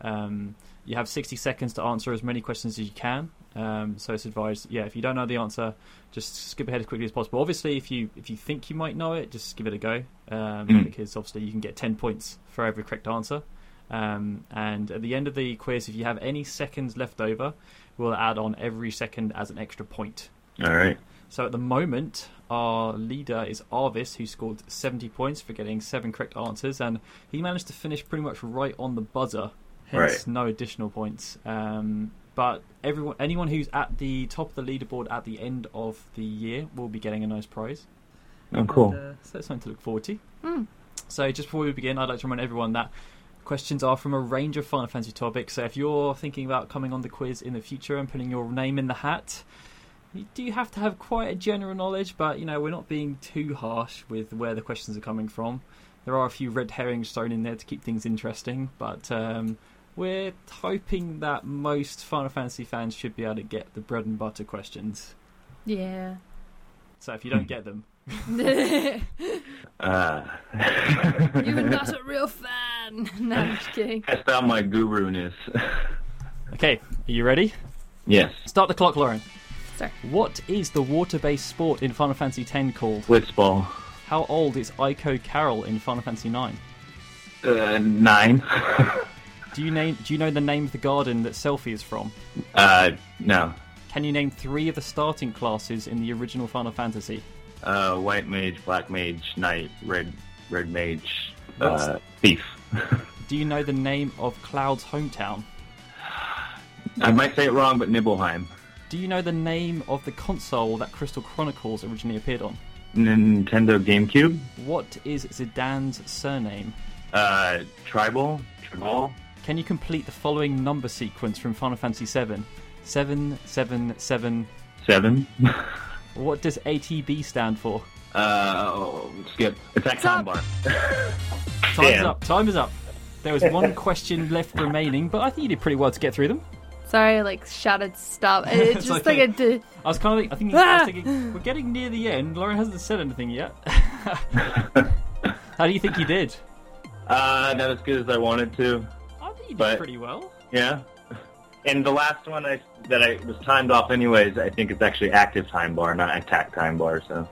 Um, you have 60 seconds to answer as many questions as you can. Um, so it's advised, yeah, if you don't know the answer, just skip ahead as quickly as possible. Obviously, if you if you think you might know it, just give it a go, um, Mm. because obviously you can get 10 points for every correct answer. Um, and at the end of the quiz, if you have any seconds left over, we'll add on every second as an extra point. All right. So at the moment, our leader is Arvis, who scored 70 points for getting seven correct answers, and he managed to finish pretty much right on the buzzer. Hence, Right. no additional points. Um, but everyone, anyone who's at the top of the leaderboard at the end of the year will be getting a nice prize. Oh, cool. And, uh, so that's something to look forward to. Hmm. So just before we begin, I'd like to remind everyone that questions are from a range of Final Fantasy topics. So if you're thinking about coming on the quiz in the future and putting your name in the hat, you do have to have quite a general knowledge, but you know we're not being too harsh with where the questions are coming from. There are a few red herrings thrown in there to keep things interesting, but um, we're hoping that most Final Fantasy fans should be able to get the bread and butter questions. yeah. So if you don't get them, You're Uh, not a real fan. No, I'm just kidding. Test out my guru-ness. okay, are you ready? yes. Start the clock, Lauren. Sorry. What is the water-based sport in Final Fantasy X called? Blitzball. How old is Eiko Carol in Final Fantasy IX? Uh, nine. Do you name? Do you know the name of the garden that Selphie is from? uh, no. Can you name three of the starting classes in the original Final Fantasy? Uh, white mage, black mage, knight, red, red mage, uh, thief. Do you know the name of Cloud's hometown? I might say it wrong, but Nibelheim. Do you know the name of the console that Crystal Chronicles originally appeared on? Nintendo GameCube. What is Zidane's surname? Uh, tribal. Tribal. Can you complete the following number sequence from Final Fantasy VII? Seven, seven, seven. Seven. What does ATB stand for? uh, oh, skip. Attack time bar. Time's Damn. up. Time is up. There was one question left remaining, but I think you did pretty well to get through them. Sorry, I, like shouted stop. It's It's just okay. like a. D- I was kind of, I think, I was thinking, we're getting near the end. Lauren hasn't said anything yet. How do you think you did? Uh, not as good as I wanted to. I you did But- pretty well. Yeah. And the last one I that I was timed off anyways, I think it's actually active time bar, not attack time bar. So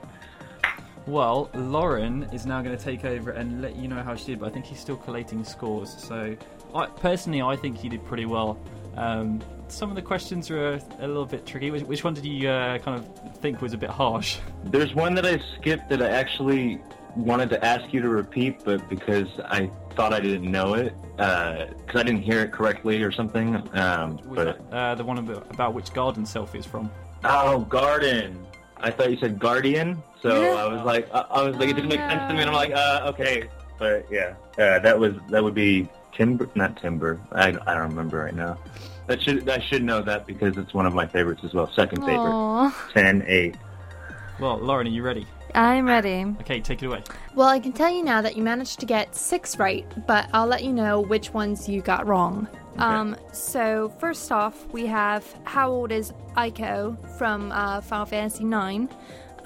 Well, Lauren is now going to take over and let you know how she did, but I think he's still collating scores. So, I, personally, I think he did pretty well. Um, some of the questions were a, a little bit tricky. Which, which one did you uh, kind of think was a bit harsh? there's one that I skipped that I actually wanted to ask you to repeat, but because I thought I didn't know it, because I didn't hear it correctly or something. Um, but that, uh, the one about, about which garden Selphie is from. oh, garden. I thought you said guardian, so Yeah. I was like, I, I was like, it didn't make Oh, sense to me, and I'm like, uh, okay, but yeah, uh, that was that would be timber, not timber. I, I don't remember right now. That should I should know that because it's one of my favorites as well. Second favorite, Aw. 10, 8. Well, Lauren, are you ready? I'm ready. Okay, take it away. Well, I can tell you now that you managed to get six right, but I'll let you know which ones you got wrong. Um, so first off, we have how old is Eiko from uh, Final Fantasy IX?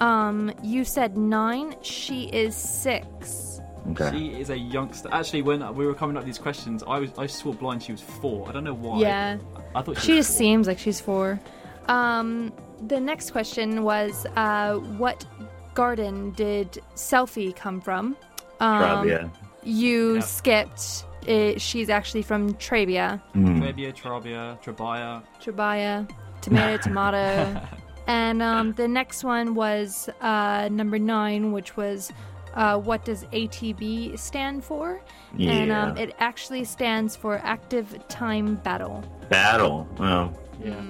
Um, you said nine. She is six. Okay. She is a youngster. Actually, when we were coming up with these questions, I was I swore blind she was four. I don't know why. Yeah. I thought she, She just four. seems like she's four. Um, the next question was, uh, what garden did Selphie come from? Um, Trabia. You Yeah. skipped. It, she's actually from Trabia. Mm. Trabia, Trabia, Trebia. Trebia, tomato, tomato. And um, the next one was uh, number nine, which was uh, what does ATB stand for? Yeah. And um, it actually stands for Active Time Battle. Battle. Well. Yeah.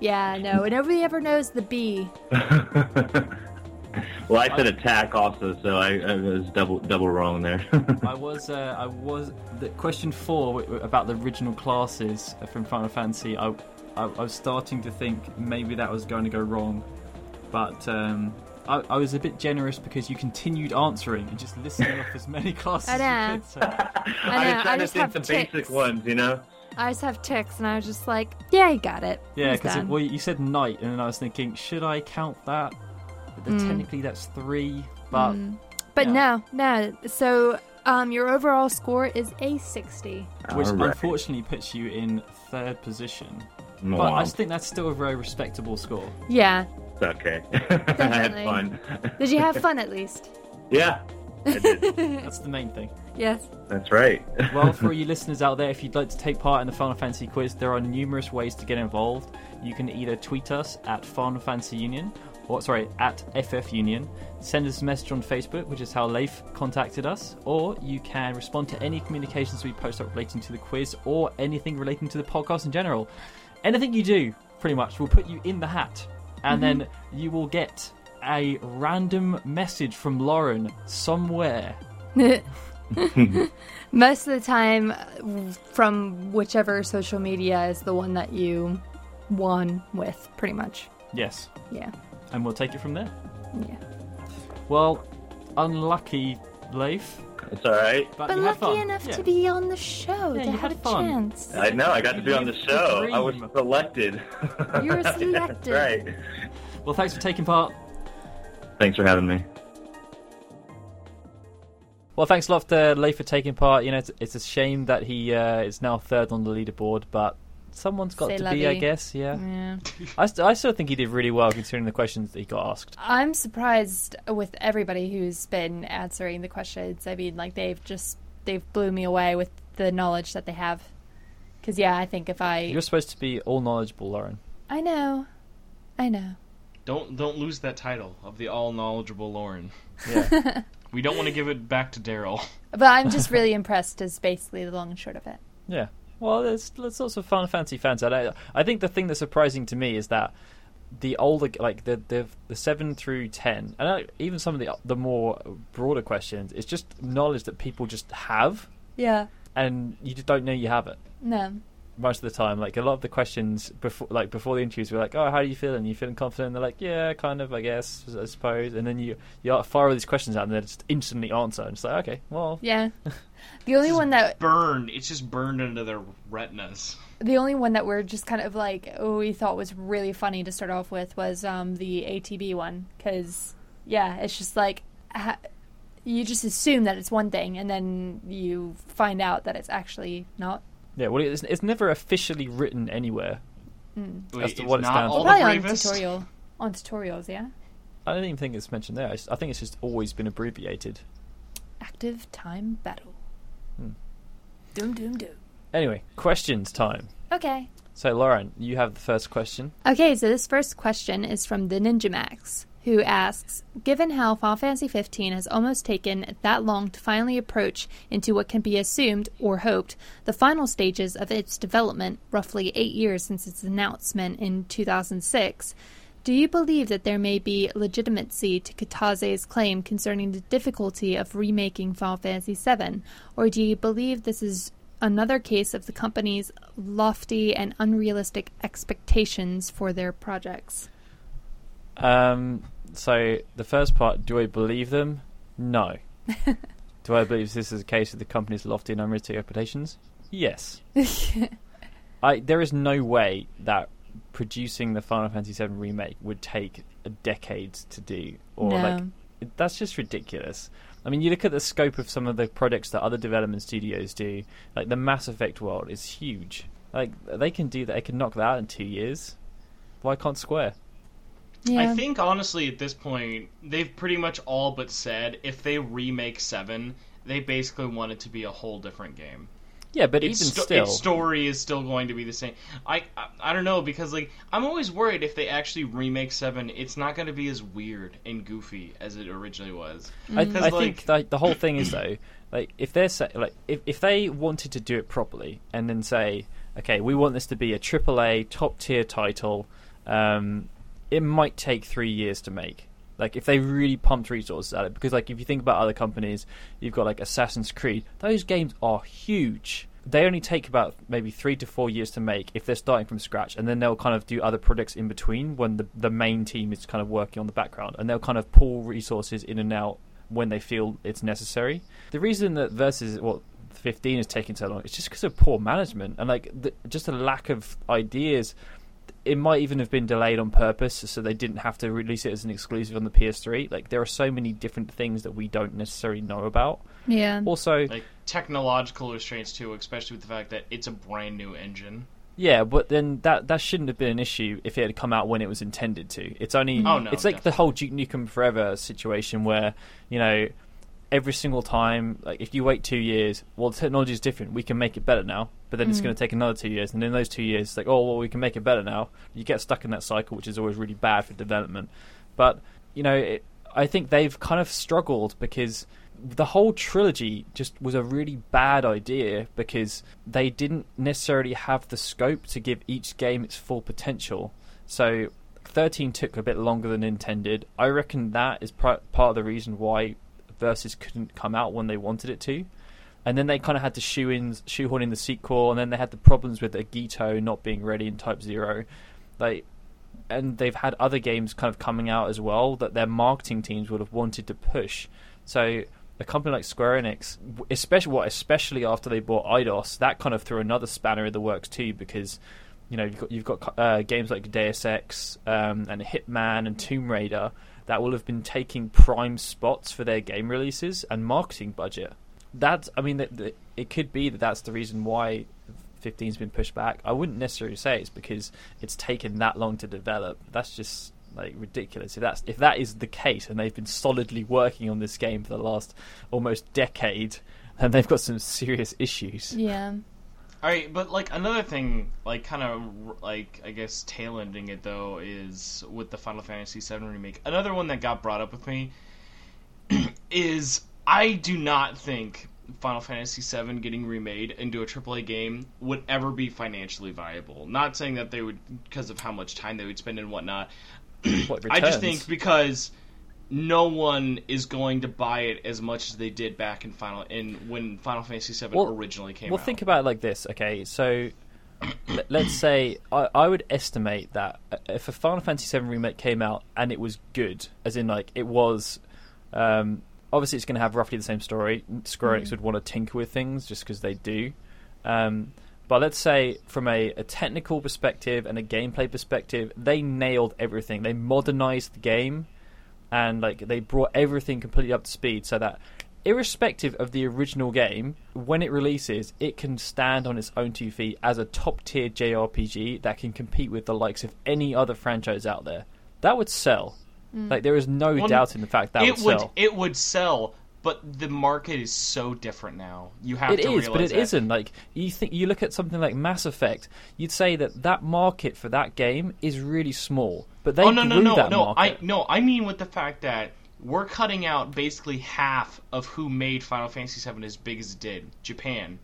Yeah, no, nobody ever knows the B. well, I said attack also, so I, I was double double wrong there. I was, uh, I was. The question four w- w- about the original classes from Final Fantasy. I, I, I was starting to think maybe that was going to go wrong, but um, I, I was a bit generous because you continued answering and just listing off as many classes I know. as you could. So. I I know, was I trying to think the ticks. basic ones, you know. I just have ticks, and I was just like, yeah, you got it. Yeah, because well, you said knight, and then I was thinking, should I count that? But Mm. Technically, that's three, but But yeah. no, no. So um, your overall score is a 60. which Alright. unfortunately puts you in third position. No, But I think that's still a very respectable score. Yeah. it's okay. I had Definitely. fun. Did you have fun at least? yeah, That's the main thing. Yes. That's right. Well, for you listeners out there, if you'd like to take part in the Final Fantasy quiz, there are numerous ways to get involved. You can either tweet us at Final Fantasy Union, or sorry, at FF Union. Send us a message on Facebook, which is how Leif contacted us, or you can respond to any communications we post up relating to the quiz or anything relating to the podcast in general. Anything you do, pretty much, will put you in the hat, and then mm-hmm. you will get a random message from Lauren somewhere. Most of the time, from whichever social media is the one that you won with, pretty much. Yes, Yeah. And we'll take it from there. Yeah. Well, unlucky, Leif. It's all right. But, But lucky fun. enough Yeah. to be on the show, Yeah, to have a fun. chance. I know. I got to be on the lived the show. I was selected. You were That's selected. right. Well, thanks for taking part. Thanks for having me. Well, thanks a lot to Leif for taking part. You know, it's, it's a shame that he uh, is now third on the leaderboard, but someone's got C'est to la be, I vie. guess. Yeah, Yeah. I, st- I still think he did really well considering the questions that he got asked. I'm surprised with everybody who's been answering the questions. I mean, like they've just they've blew me away with the knowledge that they have. Because yeah, I think if I You're supposed to be all knowledgeable, Lauren. I know, I know. Don't don't lose that title of the all knowledgeable Lauren. Yeah, We don't want to give it back to Daryl. But I'm just really impressed. Is basically the long and short of it. yeah. Well, there's, there's lots of Final Fantasy fans. there. I think the thing that's surprising to me is that the older, like the the, the seven through ten, and I- even some of the the more broader questions, it's just knowledge that people just have, Yeah. and you just don't know you have it. No. Most of the time. Like a lot of the questions before, like before the interviews, were like, "Oh, how are you feeling? You feeling confident?" They're like, "Yeah, kind of, I guess, I suppose." And then you you fire all these questions out, and they just instantly answer, and it's like, "Okay, well, Yeah. The only one that Burned. It's just burned into their retinas. the only one that we're just kind of like oh we thought was really funny to start off with was um the ATB one because yeah it's just like ha- you just assume that it's one thing and then you find out that it's actually not. Yeah." Well, it's, it's never officially written anywhere. Wait, As to it's what it not stands all for. the Probably on bravest? tutorial on tutorials yeah. I don't even think it's mentioned there. I think it's just always been abbreviated. Active time battle. Hmm. Doom doom doom. Anyway, questions time. Okay. So, Lauren, you have the first question. Okay, so this first question is from the Ninja Max, who asks Given how Final Fantasy 15 has almost taken that long to finally approach into what can be assumed, or hoped, the final stages of its development, roughly eight years since its announcement in 2006, do you believe that there may be legitimacy to Kitase's claim concerning the difficulty of remaking Final Fantasy VII, or do you believe this is another case of the company's lofty and unrealistic expectations for their projects? Um, so the first part, do I believe them? No. do I believe this is a case of the company's lofty and unrealistic expectations? Yes. I there is no way that producing the Final Fantasy VII remake would take a decade to do, or No. like that's just ridiculous. I mean, you look at the scope of some of the projects that other development studios do. Like the Mass Effect world is huge. Like they can do that. They can knock that out in two years. Why can't Square? Yeah. I think honestly at this point they've pretty much all but said if they remake seven, they basically want it to be a whole different game. Yeah, but Its, even sto- still, its story is still going to be the same. I, I I don't know because like I'm always worried if they actually remake seven, it's not going to be as weird and goofy as it originally was. I, Because, I like- think like the whole thing is though, like if they're say, like if if they wanted to do it properly and then say, okay, we want this to be a AAA top tier title, um, it might take three years to make. Like if they really pumped resources at it, because like if you think about other companies, you've got like Assassin's Creed. Those games are huge. They only take about maybe three to four years to make if they're starting from scratch, and then they'll kind of do other projects in between when the the main team is kind of working on the background, and they'll kind of pull resources in and out when they feel it's necessary. The reason that versus what 15 is taking so long is just because of poor management and like the, just a lack of ideas. It might even have been delayed on purpose so they didn't have to release it as an exclusive on the PS3. Like there are so many different things that we don't necessarily know about. yeah. Also, Like technological restraints too, especially with the fact that it's a brand new engine. Yeah, but then that that shouldn't have been an issue if it had come out when it was intended to. It's only Oh, no, it's like the whole Duke Nukem Forever situation where you know every single time, like if you wait two years, well, the technology is different. We can make it better now, but then it's Mm. going to take another two years, and in those two years, it's like oh well, we can make it better now. You get stuck in that cycle, which is always really bad for development. But you know, it, I think they've kind of struggled because the whole trilogy just was a really bad idea because they didn't necessarily have the scope to give each game its full potential. So 13 took a bit longer than intended. I reckon that is part of the reason why Versus couldn't come out when they wanted it to. And then they kind of had to shoe in, shoehorn in the sequel, and then they had the problems with Agito not being ready in Type Zero. Like, and they've had other games kind of coming out as well that their marketing teams would have wanted to push. So a company like Square Enix, especially what especially after they bought Eidos, that kind of threw another spanner in the works too because you know you've got you've got uh, games like Deus Ex um, and Hitman and Tomb Raider that will have been taking prime spots for their game releases and marketing budget. That's I mean that that- it could be that that's the reason why 15's been pushed back. I wouldn't necessarily say it's because it's taken that long to develop. That's just like ridiculous. If that's if that is the case, and they've been solidly working on this game for the last almost decade, then they've got some serious issues. Yeah. All right, but like another thing, like kind of like I guess tail ending it though is with the Final Fantasy VII remake. Another one that got brought up with me is I do not think Final Fantasy VII getting remade into a AAA game would ever be financially viable. Not saying that they would because of how much time they would spend and whatnot. What I just think because no one is going to buy it as much as they did back in Final in when Final Fantasy VII Well- originally came Well, out. Well, think about it like this, okay? So, let's say I, I would estimate that uh, if a Final Fantasy VII remake came out and it was good, as in like it was, um, obviously it's going to have roughly the same story. Square Enix would want to tinker with things just because they do. Um, but let's say from a, a technical perspective and a gameplay perspective, they nailed everything. They modernized the game and like they brought everything completely up to speed so that irrespective of the original game when it releases it can stand on its own two feet as a top tier JRPG that can compete with the likes of any other franchise out there that would sell mm. like there is no Well, doubt in the fact that it would would sell it would sell, but the market is so different now. You have It to is, but realize it that. isn't. Like you think, you look at something like Mass Effect. You'd say that that market for that game is really small, but they oh no no no that no! market. I no I mean with the fact that we're cutting out basically half of who made Final Fantasy VII as big as it did. Japan.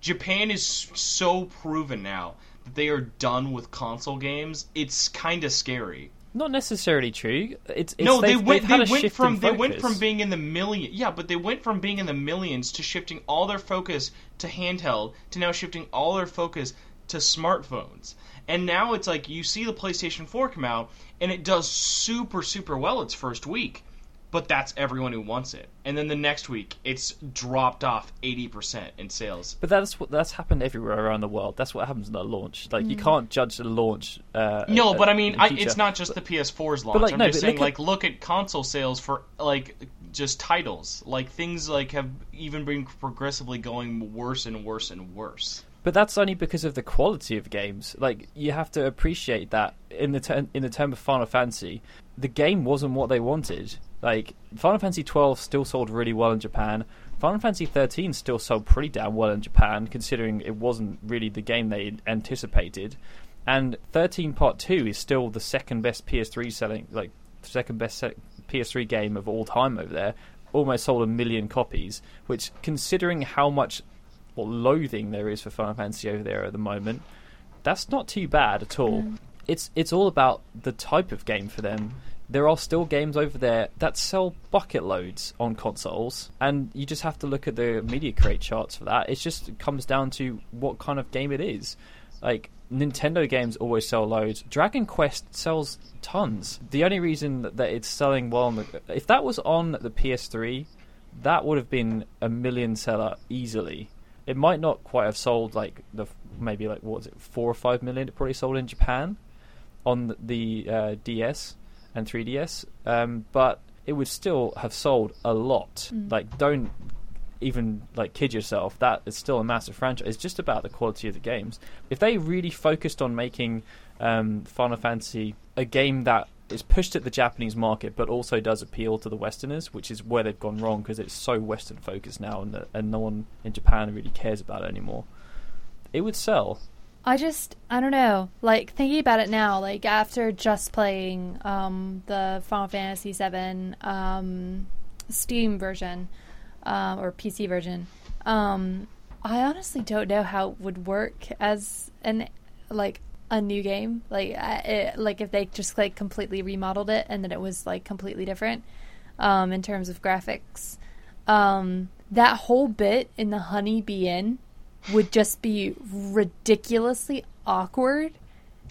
Japan is so proven now that they are done with console games. It's kind of scary. Not necessarily true. It's, it's no, they went. They a went from they went from being in the million. Yeah, but they went from being in the millions to shifting all their focus to handheld to now shifting all their focus to smartphones. And now it's like you see the PlayStation 4 come out and it does super super well its first week. but that's everyone who wants it. And then the next week, it's dropped off 80% in sales. But that's what that's happened everywhere around the world. That's what happens in a launch. Like you can't judge the launch. Uh, No, uh, but I mean, I, it's not just the PS4's launch. like, I'm no, just saying, look at- like, look at console sales for like just titles. Like things like have even been progressively going worse and worse and worse. But that's only because of the quality of games. Like you have to appreciate that in the ter- in the term of Final Fantasy, the game wasn't what they wanted. Like Final Fantasy 12 still sold really well in Japan. Final Fantasy 13 still sold pretty damn well in Japan, considering it wasn't really the game they anticipated. And 13 Part 2 is still the second best PS3 selling, like second best se- PS3 game of all time over there. Almost sold a million copies, which, considering how much what loathing there is for Final Fantasy over there at the moment, that's not too bad at all. It's it's all about the type of game for them. There are still games over there that sell bucket loads on consoles, and you just have to look at the Media Create charts for that. It just comes down to what kind of game it is. Like Nintendo games always sell loads. Dragon Quest sells tons. The only reason that it's selling well, on the, if that was on the PS3, that would have been a million seller easily. It might not quite have sold like the maybe like what was it four or five million? It probably sold in Japan on the uh, DS and 3DS, um, but it would still have sold a lot. Like, don't even like kid yourself. That is still a massive franchise. It's just about the quality of the games. If they really focused on making um, Final Fantasy a game that is pushed at the Japanese market, but also does appeal to the Westerners, which is where they've gone wrong because it's so Western focused now, and, that and no one in Japan really cares about it anymore. It would sell. I just I don't know. Like thinking about it now, like after just playing um, the Final Fantasy VII um, Steam version um, or PC version, um, I honestly don't know how it would work as an like a new game. Like I- it, like if they just like completely remodeled it and then it was like completely different um, in terms of graphics. Um, that whole bit in the Honey Bee Inn would just be ridiculously awkward.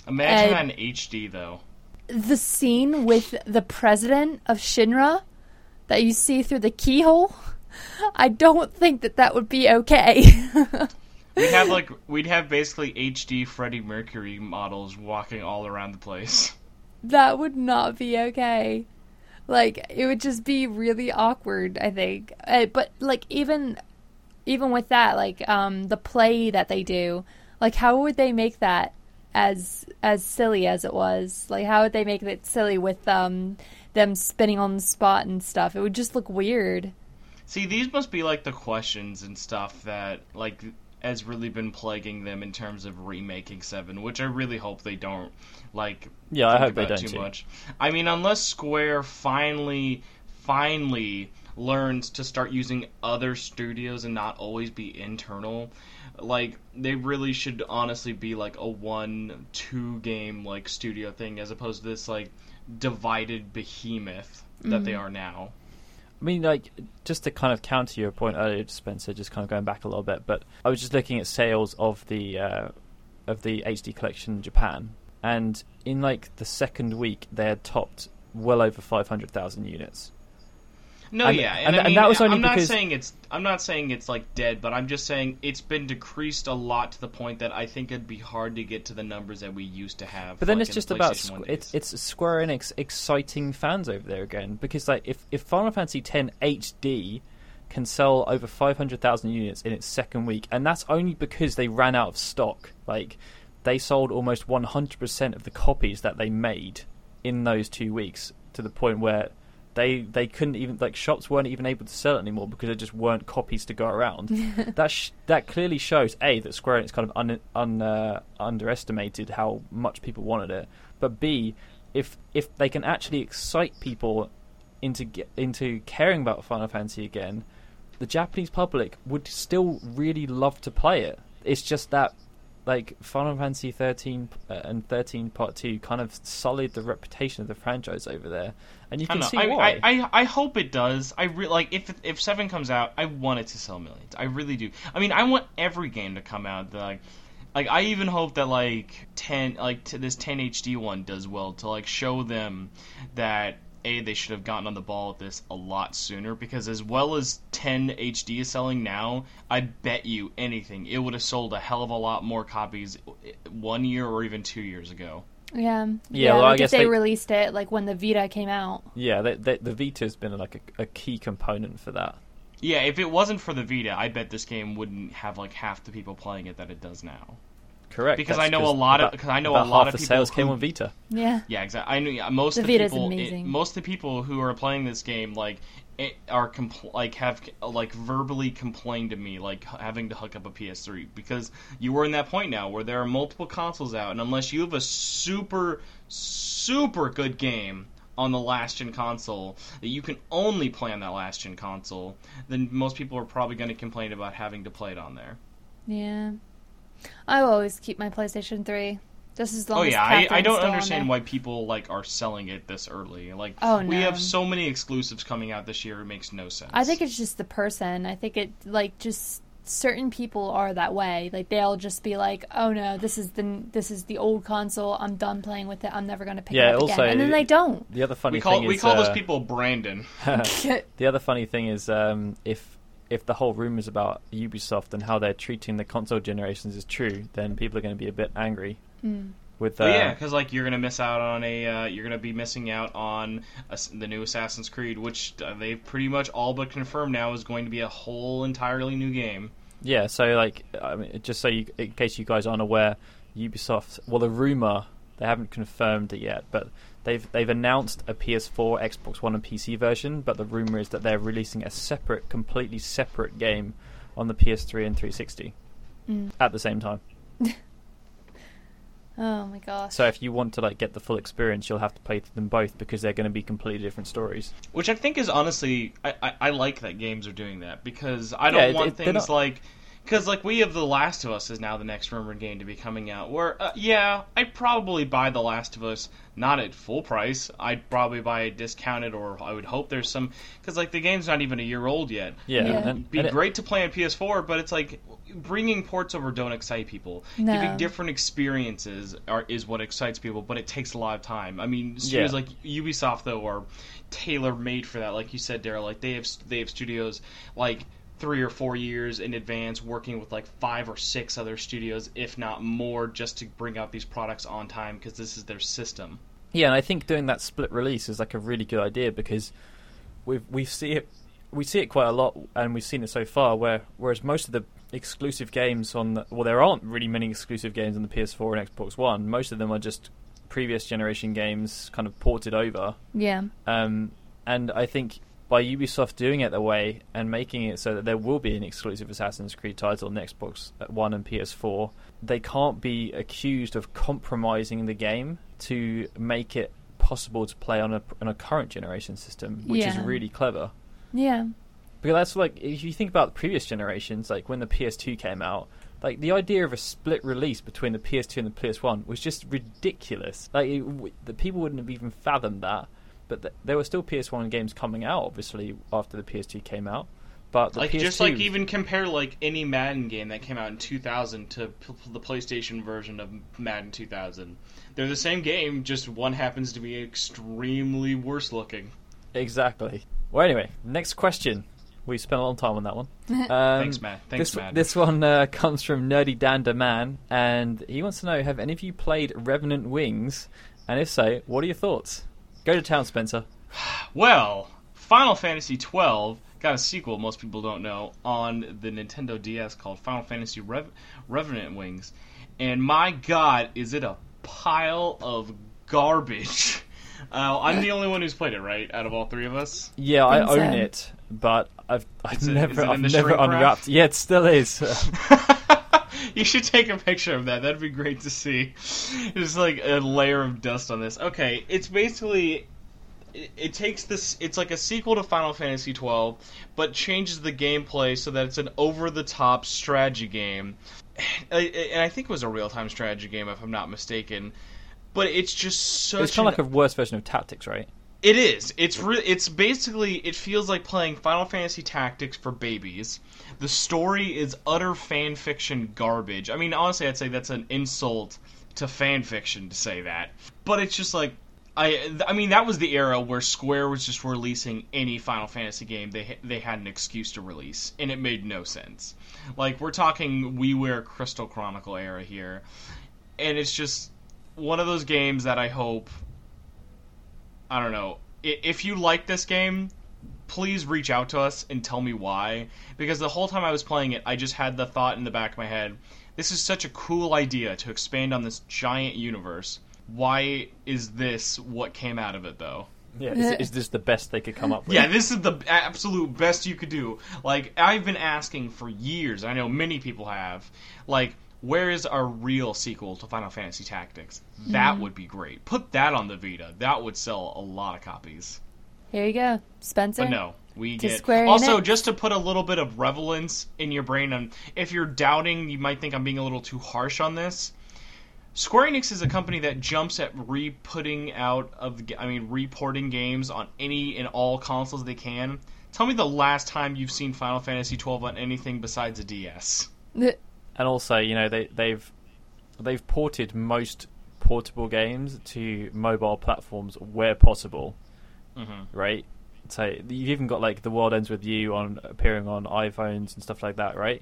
Imagine that in HD though. The scene with the president of Shinra that you see through the keyhole, I don't think that that would be okay. We'd have like we'd have basically HD Freddie Mercury models walking all around the place. that would not be okay. Like it would just be really awkward, I think. Uh, but like even even with that, like um the play that they do, like how would they make that as as silly as it was? Like how would they make it silly with um them spinning on the spot and stuff? It would just look weird. See, these must be like the questions and stuff that like has really been plaguing them in terms of remaking Seven, which I really hope they don't like. Yeah, I think hope they about don't too too. much. I mean, unless Square finally, finally learns to start using other studios and not always be internal. Like they really should honestly be like a one, two game like studio thing as opposed to this like divided behemoth that they mm-hmm. are now. I mean, like, just to kind of counter your point earlier, Spencer, just kind of going back a little bit, but I was just looking at sales of the uh, of the HD collection in Japan, and in like the second week, they had topped well over five hundred thousand units. No, And- yeah, and- and, I and mean, that was only I'm not because- saying it's I'm not saying it's like dead, but I'm just saying it's been decreased a lot to the point that I think it'd be hard to get to the numbers that we used to have. But then like, it's just about Squ- it's it's Square Enix exciting fans over there again because like if if Final Fantasy X HD can sell over five hundred thousand units in its second week, and that's only because they ran out of stock. Like they sold almost one hundred percent of the copies that they made in those two weeks to the point where. They they couldn't even like shops weren't even able to sell it anymore because there just weren't copies to go around. that sh- that clearly shows a that Square Enix kind of un- un- uh, underestimated how much people wanted it, but b if if they can actually excite people into get, into caring about Final Fantasy again, the Japanese public would still really love to play it. It's just that like Final Fantasy 13 uh, and 13 Part 2 kind of sullied the reputation of the franchise over there, and you can don't see know. why. I, I, I, I hope it does. I re- like if if seven comes out, I want it to sell millions. I really do. I mean, I want every game to come out. That, like, like I even hope that like ten like t- this 10 HD one does well to like show them that a they should have gotten on the ball with this a lot sooner because as well as 10 HD is selling now, I bet you anything it would have sold a hell of a lot more copies one year or even two years ago. Yeah. Yeah, well, I guess if they, they- released it like when the Vita came out. Yeah, they, they, the Vita has been like a, a key component for that. Yeah, if it wasn't for the Vita, I bet this game wouldn't have like half the people playing it that it does now. Correct. Because That's I know a lot of- 'cause I know a lot of people sales came who- on Vita. Yeah. Yeah, exactly. I know yeah, most The of the Vita's people, amazing. it- most of the people who are playing this game, like, it, are compl- like have like verbally complained to me, like having to hook up a PS3 because you were in that point now where there are multiple consoles out, and unless you have a super super good game on the last gen console that you can only play on that last gen console, then most people are probably going to complain about having to play it on there. Yeah. I will always keep my PlayStation 3. Just as long Oh yeah, I, I don't understand why people like are selling it this early. Like Oh, we have so many exclusives coming out this year, it makes no sense. I think it's just the person. I think it like just certain people are that way. Like they'll just be like, "Oh no, this is the this is the old console. I'm done playing with it. I'm never going to pick Yeah, it up also- again." And then they don't. The other funny we call thing we is call uh, those people Brandon. the other funny thing is um, if if the whole rumors about Ubisoft and how they're treating the console generations is true, then people are going to be a bit angry. Mm. With uh, But yeah, because like you're gonna miss out on a uh, you're gonna be missing out on a s the new Assassin's Creed, which uh, they've pretty much all but confirmed now is going to be a whole entirely new game. Yeah, so like, I mean, just so you, in case you guys aren't aware, Ubisoft. Well, the rumor they haven't confirmed it yet, but they've they've announced a PS4, Xbox One, and PC version. But the rumor is that they're releasing a separate, completely separate game on the PS3 and 360 Mm. at the same time. Oh my gosh. So if you want to like get the full experience, you'll have to play them both because they're going to be completely different stories. Which I think is honestly, I, I, I like that games are doing that because I don't it- want it- they're things not- like. Because, like, we have The Last of Us is now the next rumored game to be coming out. Where, uh, yeah, I'd probably buy The Last of Us not at full price. I'd probably buy it discounted, or I would hope there's some. Because, like, the game's not even a year old yet. Yeah, Yeah. and, It'd be and it- great to play on PS4, but it's like bringing ports over don't excite people. No. Giving different experiences are, is what excites people, but it takes a lot of time. I mean, studios Yeah. like Ubisoft though are tailor made for that. Like you said, Daryl, like they have they have studios like three or four years in advance working with like five or six other studios, if not more, just to bring out these products on time because this is their system. Yeah, and I think doing that split release is like a really good idea because we we see it we see it quite a lot, and we've seen it so far. Where whereas most of the exclusive games on the, well, there aren't really many exclusive games on the PS4 and Xbox One. Most of them are just previous generation games kind of ported over. yeah. Um, and I think by Ubisoft doing it the way and making it so that there will be an exclusive Assassin's Creed title on Xbox One and PS4, they can't be accused of compromising the game to make it possible to play on a on a current generation system, which is really clever. Yeah. Because that's like if you think about the previous generations, like when the PS2 came out, like the idea of a split release between the PS2 and the PS1 was just ridiculous. Like it, w- the people wouldn't have even fathomed that. But th- there were still PS1 games coming out, obviously after the PS2 came out. But the like PS2, just like even compare like any Madden game that came out in 2000 to p- the PlayStation version of Madden 2000. They're the same game, just one happens to be extremely worse looking. exactly. Well, anyway, next question. We spent a long time on that one. Um, Thanks, Matt. Thanks, this, Matt. This one uh, comes from Nerdy Dander Man, and he wants to know: Have any of you played Revenant Wings? And if so, what are your thoughts? Go to town, Spencer. Well, Final Fantasy XII got a sequel. Most people don't know on the Nintendo DS called Final Fantasy Rev- Revenant Wings, and my God, is it a pile of garbage? Uh, I'm the only one who's played it, right? Out of all three of us. Yeah, I Think so. own it, but I've I've it- never is it in I've never shrink wrap? unwrapped. Yeah, it still is. you should take a picture of that. That'd be great to see. There's like a layer of dust on this. Okay, it's basically it, it takes this. It's like a sequel to Final Fantasy twelve, but changes the gameplay so that it's an over-the-top strategy game. And I think it was a real-time strategy game, if I'm not mistaken. But it's just so it's kind of like a worse version of Tactics, right? it is. It's re- it's basically it feels like playing Final Fantasy Tactics for babies. The story is utter fan fiction garbage. I mean, honestly, I'd say that's an insult to fan fiction to say that. But it's just like I I mean that was the era where Square was just releasing any Final Fantasy game they they had an excuse to release, and it made no sense. Like we're talking WiiWare Crystal Chronicle era here, and it's just one of those games that I hope. I don't know if you like this game. Please reach out to us and tell me why. Because the whole time I was playing it, I just had the thought in the back of my head this is such a cool idea to expand on this giant universe why is this what came out of it though? Yeah, is, is this the best they could come up with? Yeah, this is the absolute best you could do. Like I've been asking for years. I know many people have. Like, where is our real sequel to Final Fantasy Tactics? That hmm. would be great. Put that on the Vita. That would sell a lot of copies. Here you go, Spencer. But no, we To get Square also Enix. just to put a little bit of relevance in your brain. And if you're doubting, you might think I'm being a little too harsh on this. Square Enix is a company that jumps at re-putting out of, I mean, reporting games on any and all consoles they can. Tell me the last time you've seen Final Fantasy XII on anything besides a DS. and also you know they they've they've ported most portable games to mobile platforms where possible Mhm. right so you've even got like the world ends with you on appearing on iphones and stuff like that right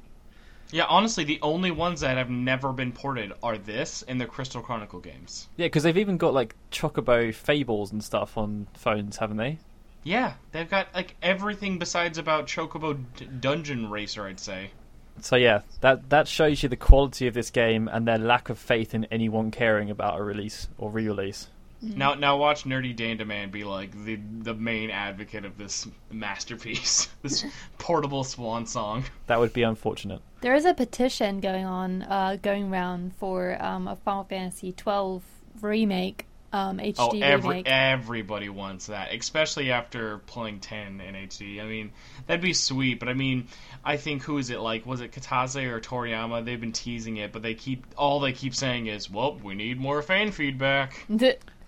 Yeah, honestly, the only ones that have never been ported are this and the Crystal Chronicle games. yeah because they've even got like chocobo fables and stuff on phones haven't they Yeah, they've got like everything besides about Chocobo D- Dungeon Racer, I'd say. so yeah that that shows you the quality of this game and their lack of faith in anyone caring about a release or re-release Now, now watch Nerdy Dandaman be like the the main advocate of this masterpiece, this portable swan song. that would be unfortunate There is a petition going on, uh, going around for um, a Final Fantasy twelve remake, um, HD Oh, every remake. everybody wants that, especially after playing ten in HD. I mean, that'd be sweet, but I mean, I think who is it? Like, was it Kitase or Toriyama? They've been teasing it, but they keep all they keep saying is, "Well, we need more fan feedback."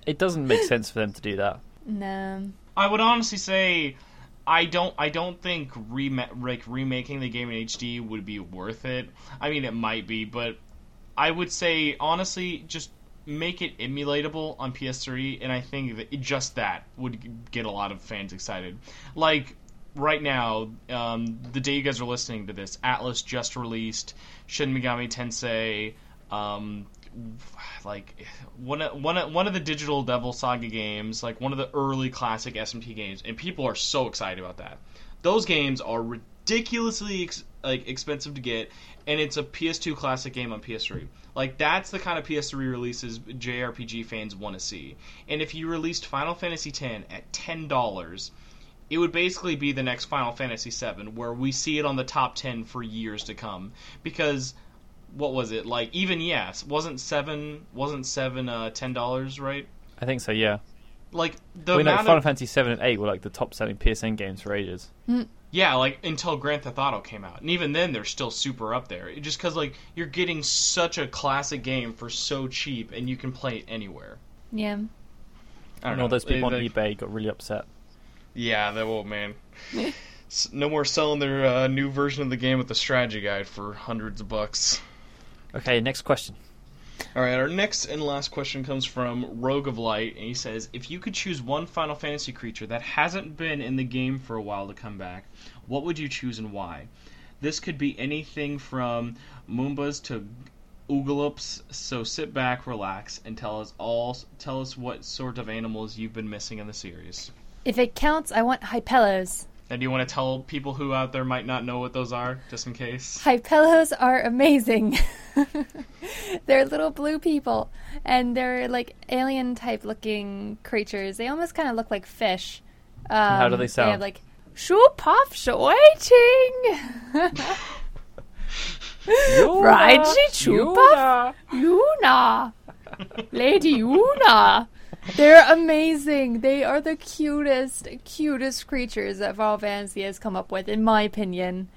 It doesn't make sense for them to do that no, I would honestly say I don't I don't think rema- like remaking the game in HD would be worth it. I mean it might be, but I would say honestly just make it emulatable on PS3 and I think that just that would get a lot of fans excited. Like right now, um, the day you guys are listening to this, Atlus just released Shin Megami Tensei um, like one of, one of, one of the digital devil saga games like one of the early classic smt games and people are so excited about that. Those games are ridiculously ex- like expensive to get and it's a ps2 classic game on ps3 like that's the kind of ps3 releases jrpg fans want to see. And if you released final fantasy x at $10 it would basically be the next Final Fantasy VII, where we see it on the top ten for years to come. Because what was it like? Even yes, wasn't seven wasn't seven uh, ten dollars, right? i think so yeah Like the well, no, amount final of fantasy 7 and 8 were like the top selling psn games for ages yeah, like until Grand Theft Auto came out, and even then they're still super up there. It- Just because like you're getting such a classic game for so cheap, and you can play it anywhere. yeah. I don't and know. all those people They- on they- eBay got really upset. Yeah, that old man. No more selling their uh, new version of the game with the strategy guide for hundreds of bucks. Okay, next question. All right, our next and last question comes from Rogue of Light, and he says, "If you could choose one Final Fantasy creature that hasn't been in the game for a while to come back, what would you choose and why? This could be anything from Moombas to Oglops. So sit back, relax, and tell us all. Tell us what sort of animals you've been missing in the series. If it counts, I want Hypellos. And do you want to tell people who out there might not know what those are, just in case? Hypellos are amazing. they're little blue people, and they're like alien type looking creatures. They almost kind of look like fish. Um, how do they sound? They have like shoop puff waiting. Right, she chupa. Luna, Lady Luna. They're amazing. They are the cutest, cutest creatures that Final Fantasy has come up with, in my opinion.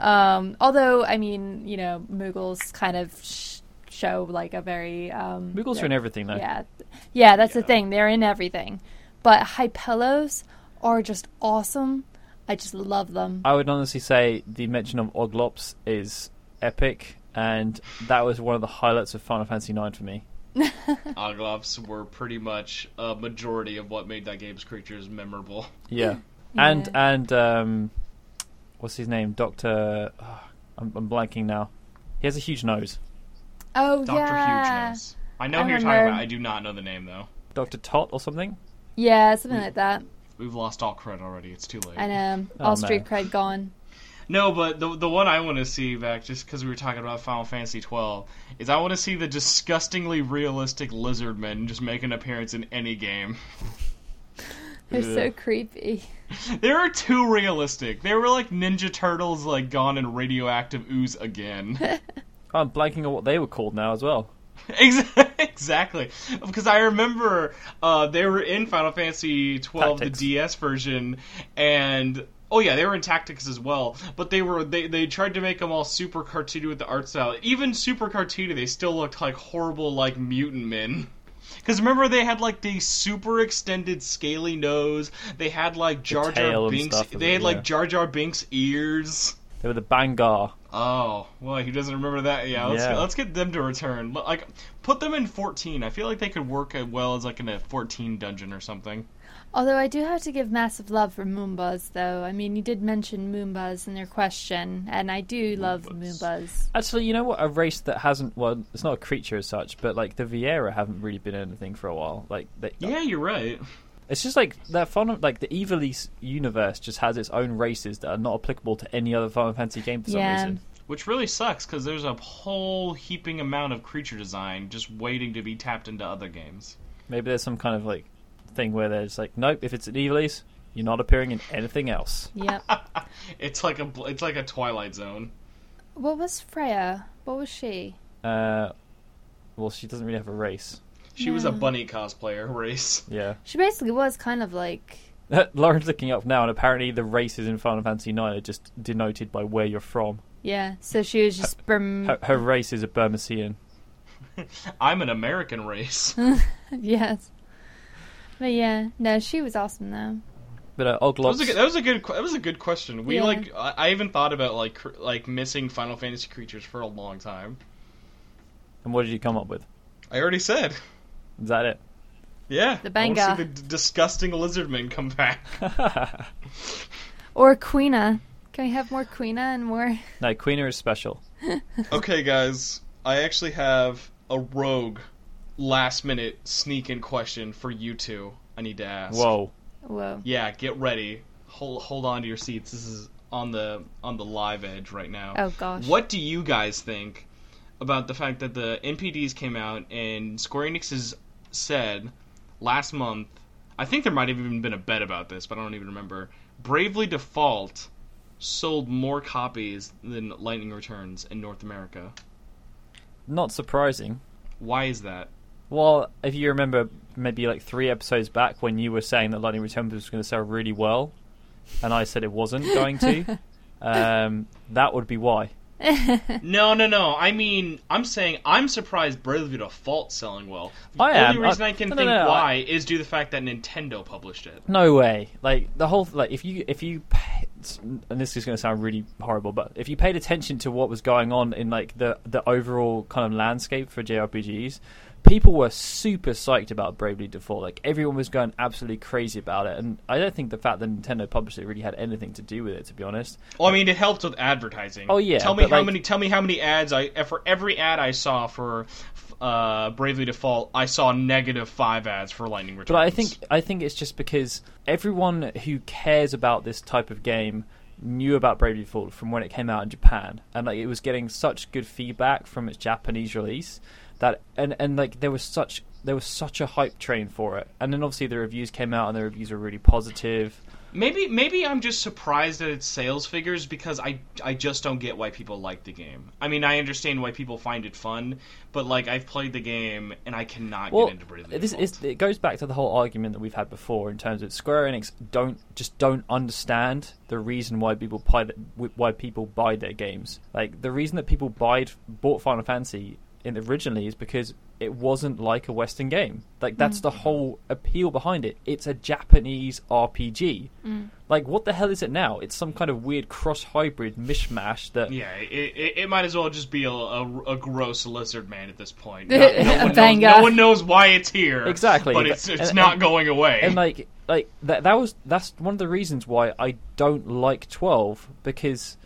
Um, although, I mean, you know, Moogles kind of sh- show like a very um, Moogles are in everything, though. yeah, yeah, that's the thing. They're in everything, but Hypellos are just awesome. I just love them. I would honestly say the mention of Oglops is epic, and that was one of the highlights of Final Fantasy IX for me. Oglops were pretty much a majority of what made that game's creatures memorable. Yeah, and Yeah. and um, what's his name? Doctor. I'm, I'm blanking now. He has a huge nose. Oh Doctor yeah, Nose. I know I who you're talking remember. about. I do not know the name though. Doctor Tot or something. yeah, something like that. We've lost all cred already. It's too late. And um, Oh, all street man. cred gone. No, but the the one I want to see back, just because we were talking about Final Fantasy twelve, is I want to see the disgustingly realistic lizardmen just make an appearance in any game. They're so creepy. They were too realistic. They were like Ninja Turtles, like gone in radioactive ooze again. Oh, I'm blanking on what they were called now as well. Exactly, because I remember uh, they were in Final Fantasy twelve, Tactics. the DS version, and oh yeah, they were in Tactics as well. But they were they they tried to make them all super cartoony with the art style. Even super cartoony, they still looked like horrible like mutant men. Because remember, they had like the super extended scaly nose. They had like Jar Jar Binks. stuff They had yeah. like Jar Jar Binks ears. They were the Bangaa. Oh, well, he doesn't remember that. Yeah, let's, Yeah. let's get them to return. Like, put them in 14. I feel like they could work as well as like in a 14 dungeon or something. Although I do have to give massive love for Moombas, though. I mean, you did mention Moombas in your question, and I do love Moombas. Moombas. Actually, you know what? A race that hasn't well, it's not a creature as such, but like the Viera haven't really been anything for a while. Like, they, Yeah, you're right. it's just like that fun. Like the Ivalice universe just has its own races that are not applicable to any other Final Fantasy game for some Yeah. reason. Which really sucks because there's a whole heaping amount of creature design just waiting to be tapped into other games. Maybe there's some kind of like thing where there's like, nope, if it's an Ivalice, you're not appearing in anything else. Yep. It's like a it's like a Twilight Zone. what was Freya? What was she? Uh, well, she doesn't really have a race. She was a bunny cosplayer race. Yeah. She basically was kind of like. Lauren's looking up now, and apparently the races in Final Fantasy IX are just denoted by where you're from. Yeah, so she was just. Burm- Her, her race is a Burmecian. I'm an American race. yes. But yeah, no, she was awesome, though. But uh, That was a good, that was a good that was a good question. We Yeah. like I, I even thought about like cr- like missing Final Fantasy creatures for a long time. and what did you come up with? I already said. Is that it? Yeah. The I wanna Bangaa. see the d- disgusting lizardmen come back. Or Quina. Can we have more Quina and more. no, Quina is special. okay, guys. I actually have a rogue last minute sneak in question for you two. I need to ask. Whoa. Whoa. Yeah, get ready. Hold hold on to your seats. This is on the on the live edge right now. Oh, gosh. What do you guys think about the fact that the NPDs came out and Square Enix has said last month? I think there might have even been a bet about this, but I don't even remember. Bravely Default sold more copies than Lightning Returns in North America. Not surprising. Why is that? Well, if you remember, maybe like three episodes back when you were saying that Lightning Returns was going to sell really well, and I said it wasn't going to, um, that would be why. No, no, no. I mean, I'm saying I'm surprised Bravely Default selling well. The I only am. reason I- I, can no, no, think no, why is due to the fact that Nintendo published it. No way. Like the whole like if you if you pay, and this is going to sound really horrible, but if you paid attention to what was going on in like the the overall kind of landscape for JRPGs, people were super psyched about Bravely Default. Like everyone was going absolutely crazy about it, and I don't think the fact that Nintendo published it really had anything to do with it, to be honest. Well, I mean, it helped with advertising. Oh, yeah, Tell me how like- many. Tell me how many ads I for every ad I saw for uh, Bravely Default, I saw negative five ads for Lightning Returns. But I think I think it's just because everyone who cares about this type of game knew about Bravely Default from when it came out in Japan, and like it was getting such good feedback from its Japanese release that and and like there was such there was such a hype train for it, and then obviously the reviews came out and the reviews were really positive. maybe maybe I'm just surprised at its sales figures because I I just don't get why people like the game. I mean, I understand why people find it fun, but like I've played the game and I cannot Well, get into Bravely this Default. is, it goes back to the whole argument that we've had before in terms of Square Enix don't just don't understand the reason why people buy why people buy their games. Like the reason that people buy bought Final Fantasy originally is because it wasn't like a Western game. Like that's mm. the whole appeal behind it. It's a Japanese RPG. Mm. Like what the hell is it now? It's some kind of weird cross hybrid mishmash that Yeah, it, it, it might as well just be a, a, a gross lizard man at this point. No, no, one knows, no one knows why it's here. Exactly, but but- it's it's and- not and- going away. and like like that that was that's one of the reasons why I don't like 12 because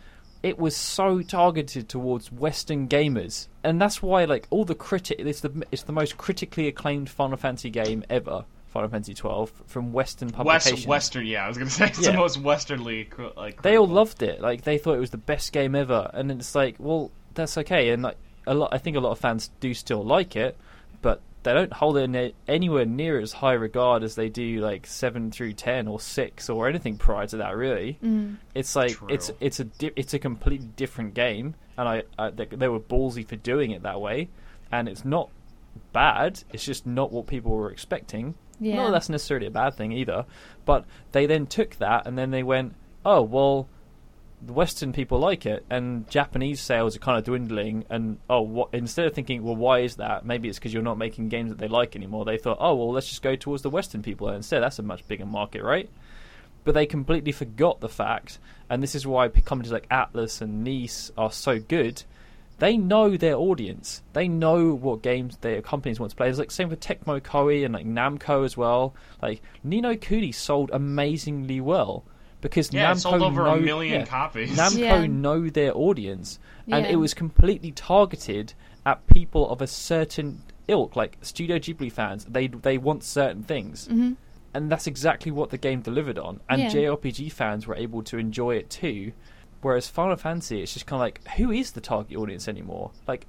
it was so targeted towards western gamers. And that's why like all the critic it's the it's the most critically acclaimed Final Fantasy game ever Final Fantasy 12 from western publications West, Western, yeah, I was gonna say it's Yeah. the most westernly like. they all loved it. Like they thought it was the best game ever. And it's like well that's okay. And like a lot I think a lot of fans do still like it but they don't hold it ne- anywhere near as high regard as they do like 7 through 10 or 6 or anything prior to that really mm. it's like True. it's it's a di- it's a completely different game and I, I they, they were ballsy for doing it that way and it's not bad it's just not what people were expecting Yeah. not that that's necessarily a bad thing either but they then took that and then they went oh well the Western people like it, and Japanese sales are kind of dwindling. And oh, what, instead of thinking, well, why is that? Maybe it's because you're not making games that they like anymore. They thought, oh, well, let's just go towards the Western people instead. That's a much bigger market, right? But they completely forgot the fact, and this is why companies like Atlus and Nice are so good. They know their audience. They know what games their companies want to play. It's like same with Tecmo Koei and like Namco as well. Like Ni no Kuni sold amazingly well because Yeah, Namco sold over know, a million yeah, copies. Namco Yeah. know their audience, and Yeah. it was completely targeted at people of a certain ilk, like Studio Ghibli fans. They they want certain things, hmm and that's exactly what the game delivered on. And Yeah. JRPG fans were able to enjoy it too. Whereas Final Fantasy, it's just kind of like, who is the target audience anymore? Like,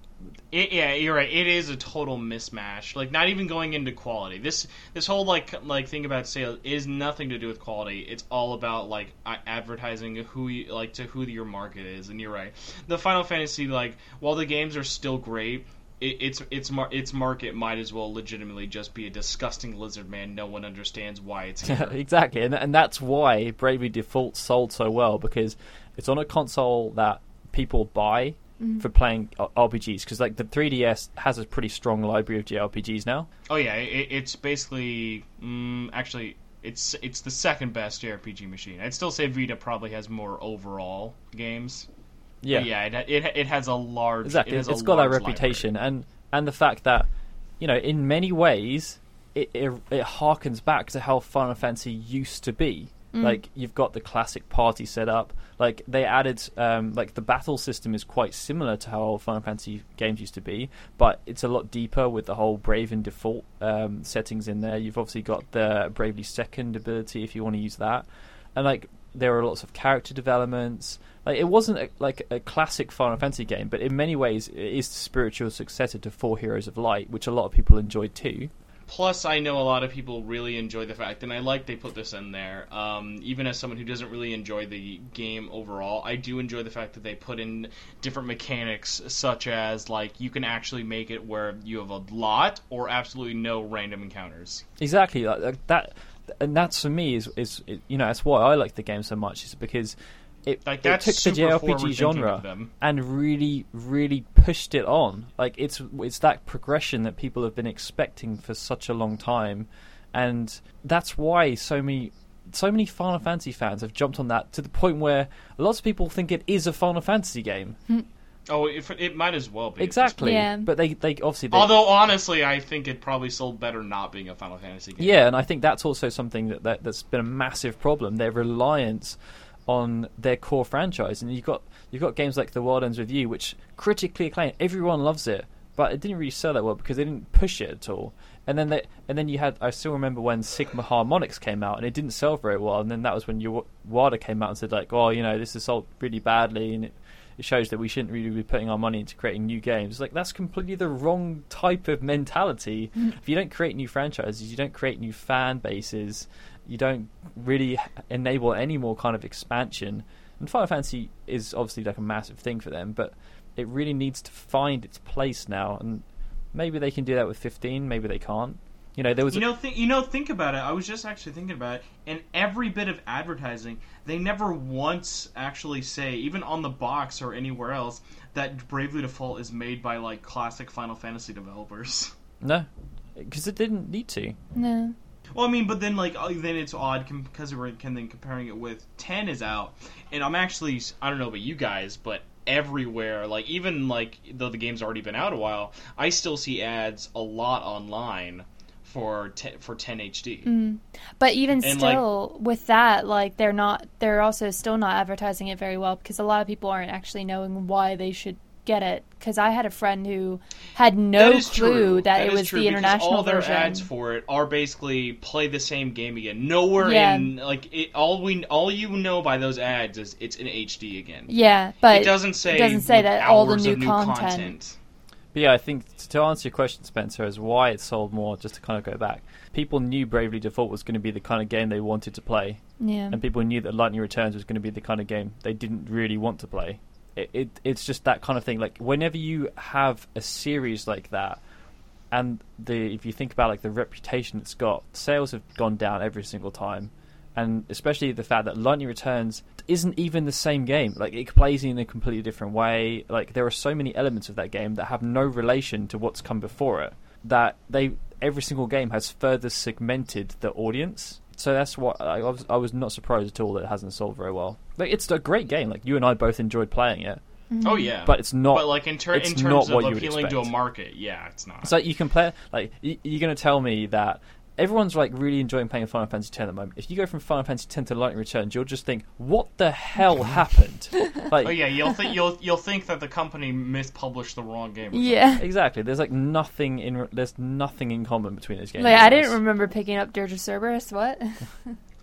It, yeah, you're right. It is a total mismatch. Like not even going into quality. This this whole like like thing about sales is nothing to do with quality. It's all about like advertising who you, like to who your market is. And you're right. The Final Fantasy like while the games are still great. It, its its mar- its market might as well legitimately just be a disgusting lizard man. No one understands why it's here. exactly, and and that's why Bravely Default sold so well because it's on a console that people buy for playing RPGs. Because like the 3DS has a pretty strong library of JRPGs now. oh yeah, it, it's basically mm, actually it's it's the second best JRPG machine. I'd still say Vita probably has more overall games. Yeah, But yeah, it, it it has a large exactly. It has it's a got that large reputation, and and the fact that you know, in many ways, it it, it harkens back to how Final Fantasy used to be. Like you've got the classic party set up. Like they added, um, like the battle system is quite similar to how old Final Fantasy games used to be, but it's a lot deeper with the whole Brave and Default um, settings in there. You've obviously got the Bravely Second ability if you want to use that, and like there are lots of character developments. Like it wasn't a, like a classic Final Fantasy game, but in many ways it is the spiritual successor to Four Heroes of Light, which a lot of people enjoyed too. Plus, I know a lot of people really enjoy the fact, and I like they put this in there. Um, even as someone who doesn't really enjoy the game overall, I do enjoy the fact that they put in different mechanics, such as like you can actually make it where you have a lot or absolutely no random encounters. Exactly, like, that, and that's for me is is you know that's why I like the game so much is because it, Like it took the JRPG genre and really really pushed it on. Like it's it's that progression that people have been expecting for such a long time, and that's why so many. So many Final Fantasy fans have jumped on that to the point where lots of people think it is a Final Fantasy game. Hmm. Oh, it, it might as well be. Exactly, Yeah. but they they obviously they, Although honestly, I think it probably sold better not being a Final Fantasy game. Yeah, and I think that's also something that, that that's been a massive problem. Their reliance on their core franchise, and you've got you've got games like The World Ends with You, which critically acclaimed, everyone loves it, but it didn't really sell that well because they didn't push it at all. And then they, and then you had I still remember when Sigma Harmonics came out, and it didn't sell very well. And then that was when Yu- Wada came out and said like, oh, you know, this is sold really badly, and it, it shows that we shouldn't really be putting our money into creating new games. Like that's completely the wrong type of mentality. Mm. If you don't create new franchises, you don't create new fan bases, you don't really enable any more kind of expansion. And Final Fantasy is obviously like a massive thing for them, but it really needs to find its place now. And maybe they can do that with 15, maybe they can't. You know, there was You know, th- you know, think about it. I was just actually thinking about it. In every bit of advertising, they never once actually say, even on the box or anywhere else, that Bravely Default is made by like classic Final Fantasy developers. No, because it didn't need to. No. Well, I mean, but then like uh, then it's odd because we're can then comparing it with ten is out, and I'm actually I don't know about you guys, but everywhere like even like though the game's already been out a while, I still see ads a lot online for te- for 10 HD. Mm. But even And, like- still, with that, like they're not, they're also still not advertising it very well because a lot of people aren't actually knowing why they should get it. Because I had a friend who had no That is clue true. that, it was true, the because international all their version. ads for it are basically play the same game again. Nowhere Yeah. in like it, all we all you know by those ads is it's in HD again. yeah, but it doesn't say it doesn't say that all the hours new of new content. But yeah, I think to answer your question, Spencer, is why it sold more. Just to kind of go back, people knew Bravely Default was going to be the kind of game they wanted to play, yeah, and people knew that Lightning Returns was going to be the kind of game they didn't really want to play. It, it it's just that kind of thing. Like whenever you have a series like that, and the if you think about like the reputation it's got, sales have gone down every single time, and especially the fact that Lightning Returns isn't even the same game. Like it plays in a completely different way. Like there are so many elements of that game that have no relation to what's come before it. That they every single game has further segmented the audience. So that's what I was. I was not surprised at all that it hasn't sold very well. Like it's a great game. Like you and I both enjoyed playing it, Oh yeah, but it's not. but like in, ter- it's in terms what of you appealing to a market, yeah, it's not. It's like you can play like y- you're going to tell me that everyone's like really enjoying playing Final Fantasy X at the moment. If you go from Final Fantasy X to Lightning Returns, you'll just think, "What the hell happened?" Like, oh yeah, you'll think you'll you'll think that the company mispublished the wrong game. or yeah. exactly. There's like nothing in there's nothing in common between those games. Like I didn't remember picking up Dirge of Cerberus. What?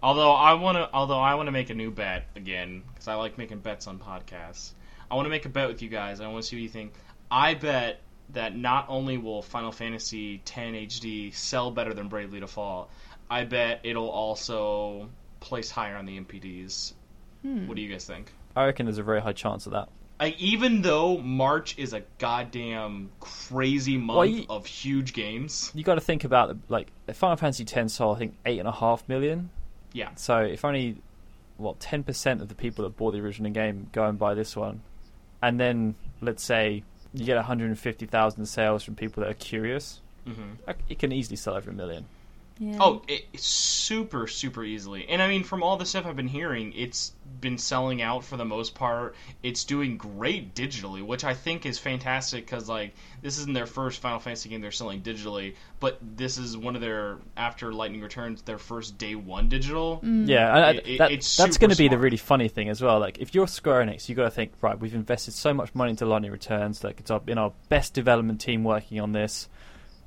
Although I want to, although I want to make a new bet again because I like making bets on podcasts. I want to make a bet with you guys. I want to see what you think. I bet that not only will Final Fantasy X HD sell better than Bravely Default, I bet it'll also place higher on the NPDs. Hmm. What do you guys think? I reckon there's a very high chance of that. Like, even though March is a goddamn crazy month Well, you- of huge games, You got to think about like Final Fantasy X sold I think eight and a half million. Yeah, So if only what ten percent of the people that bought the original game go and buy this one, and then let's say you get 150,000 sales from people that are curious, hmm it can easily sell over a million. Yeah. Oh, it, it's super, super easily. And I mean, from all the stuff I've been hearing, it's been selling out for the most part. It's doing great digitally, which I think is fantastic because, like, this isn't their first Final Fantasy game they're selling digitally, but this is one of their, after Lightning Returns, their first day one digital. Mm. Yeah, and I- It- it- that, it's that's going to be the really funny thing as well. Like if you're Square Enix, you've got to think right. We've invested so much money into Lightning Returns. Like it's our, been our best development team working on this.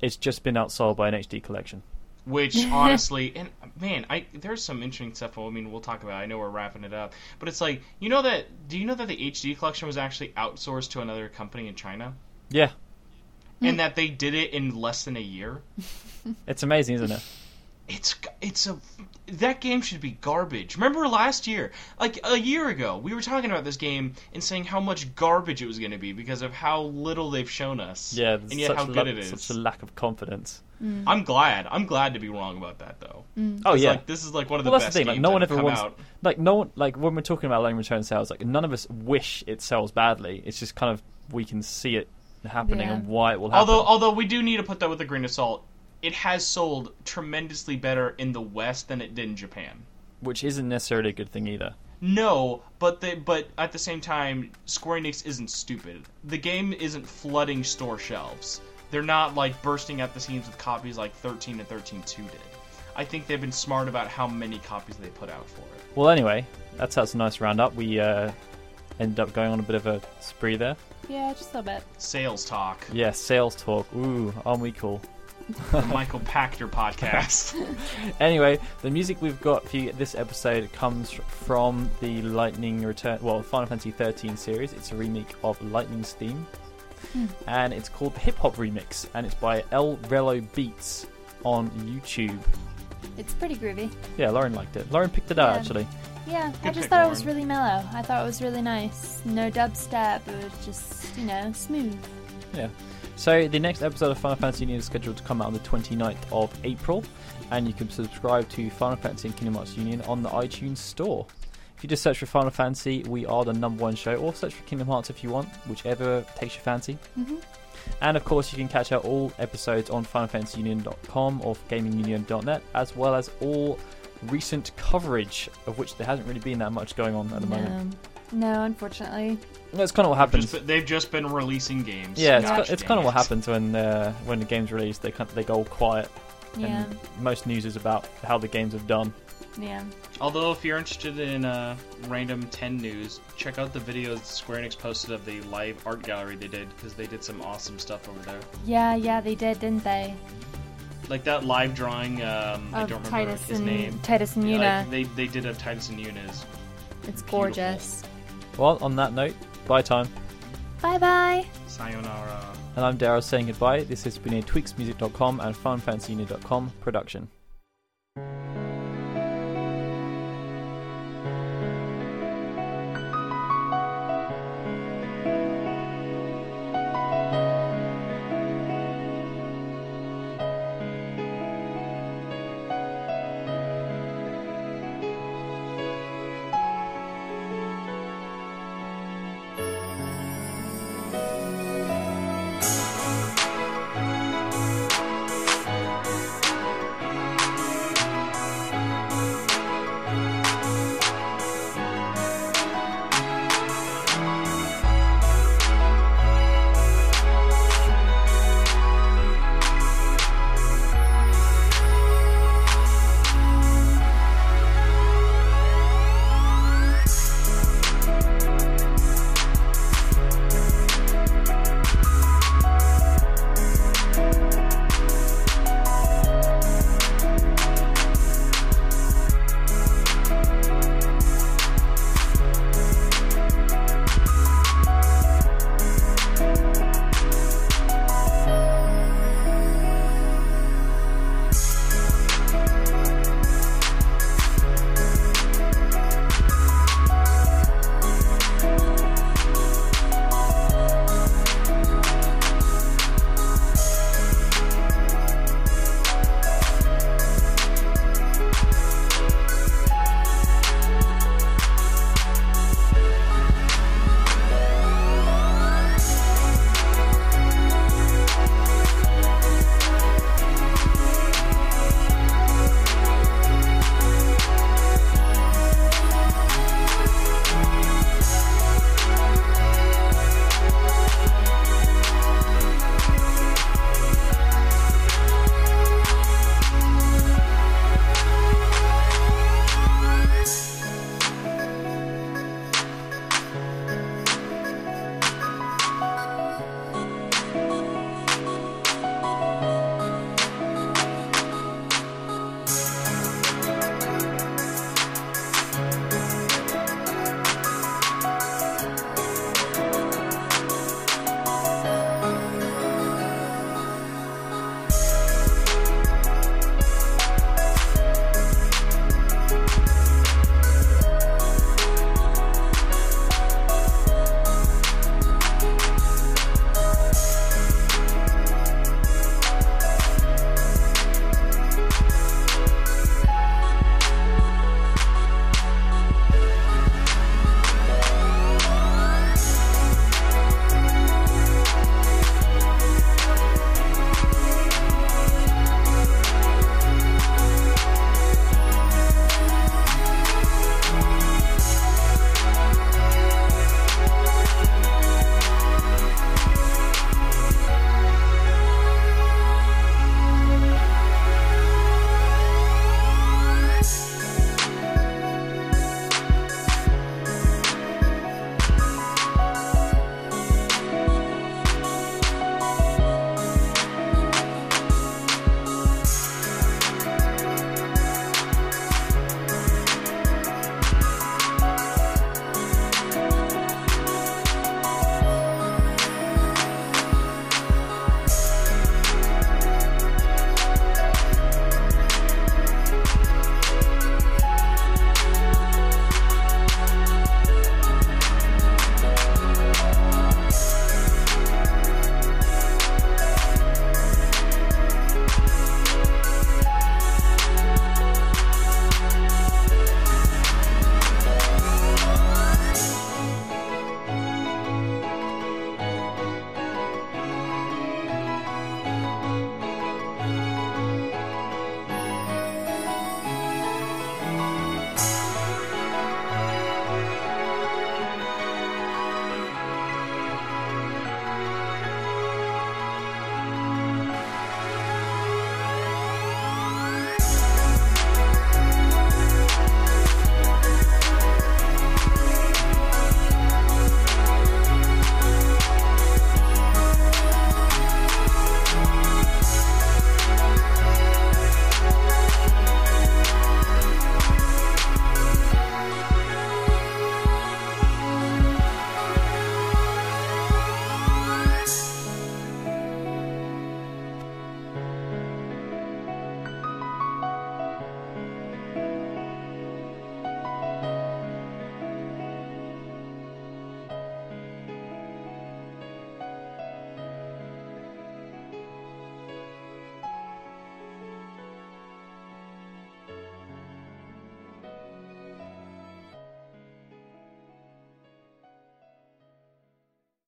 It's just been outsold by an HD collection. Which honestly, and man, I there's some interesting stuff. I mean, we'll talk about. I know we're wrapping it up, but it's like you know that. Do you know that the HD collection was actually outsourced to another company in China, Yeah, and hmm. that they did it in less than a year? it's amazing, isn't it? It's it's a that game should be garbage. Remember last year, like a year ago, we were talking about this game and saying how much garbage it was going to be because of how little they've shown us. Yeah, and yet how good lack- it is. such a lack of confidence. Mm. I'm glad. I'm glad to be wrong about that though. Mm. Oh yeah, like, this is like one of the well that's best the thing. Like no one ever wants. out. Like no one. Like when we're talking about Lightning Return sales, like none of us wish it sells badly. It's just kind of we can see it happening Yeah. and why it will happen. Although although we do need to put that with a grain of salt. It has sold tremendously better in the West than it did in Japan. which isn't necessarily a good thing either. No, but the, but at the same time, Square Enix isn't stupid. The game isn't flooding store shelves. They're not like bursting at the seams with copies like 13 and 13 2 did. I think they've been smart about how many copies they put out for it. Well, anyway, that's that's a nice roundup. We uh, ended up going on a bit of a spree there. Yeah, just a little bit. Sales talk. Yeah, sales talk. Ooh, aren't we cool? The Michael Pachter podcast. Anyway, the music we've got for you this episode comes from the Lightning Return, well, Final Fantasy 13 series. It's a remake of Lightning's theme, hmm. and it's called the Hip Hop Remix, and it's by El Relo Beats on YouTube. It's pretty groovy. Yeah, Lauren liked it. Lauren picked it out Yeah. actually. Yeah, I just pick, thought it was really mellow. I thought it was really nice. No dubstep. It was just, you know, smooth. Yeah. So the next episode of Final Fantasy Union is scheduled to come out on the 29th of April, and you can subscribe to Final Fantasy and Kingdom Hearts Union on the iTunes Store. If you just search for Final Fantasy, we are the number one show, or search for Kingdom Hearts if you want, whichever takes your fancy. hmm And of course, you can catch out all episodes on FinalFantasyUnion.com or GamingUnion.net, as well as all recent coverage, of which there hasn't really been that much going on at the moment. No, no, unfortunately. That's kind of what happens. Just, they've just been releasing games. Yeah, it's, not ki- it's kind of what happens when uh, when the game's released. They kind of, they go all quiet, Yeah, and most news is about how the games have done. yeah. Although, if you're interested in uh, random 10 news, check out the videos Square Enix posted of the live art gallery they did, because they did some awesome stuff over there. Yeah, yeah, they did, didn't they? Like that live drawing, um, I don't remember Tidus his and name. Tidus and Yeah, Yuna. like, they, they did of Tidus and Yuna. is- it's gorgeous. Well, on that note, bye time. Bye bye. Sayonara. And I'm Daryl saying goodbye. This has been a TweaksMusic.com and FinalFantasyUnion.com production.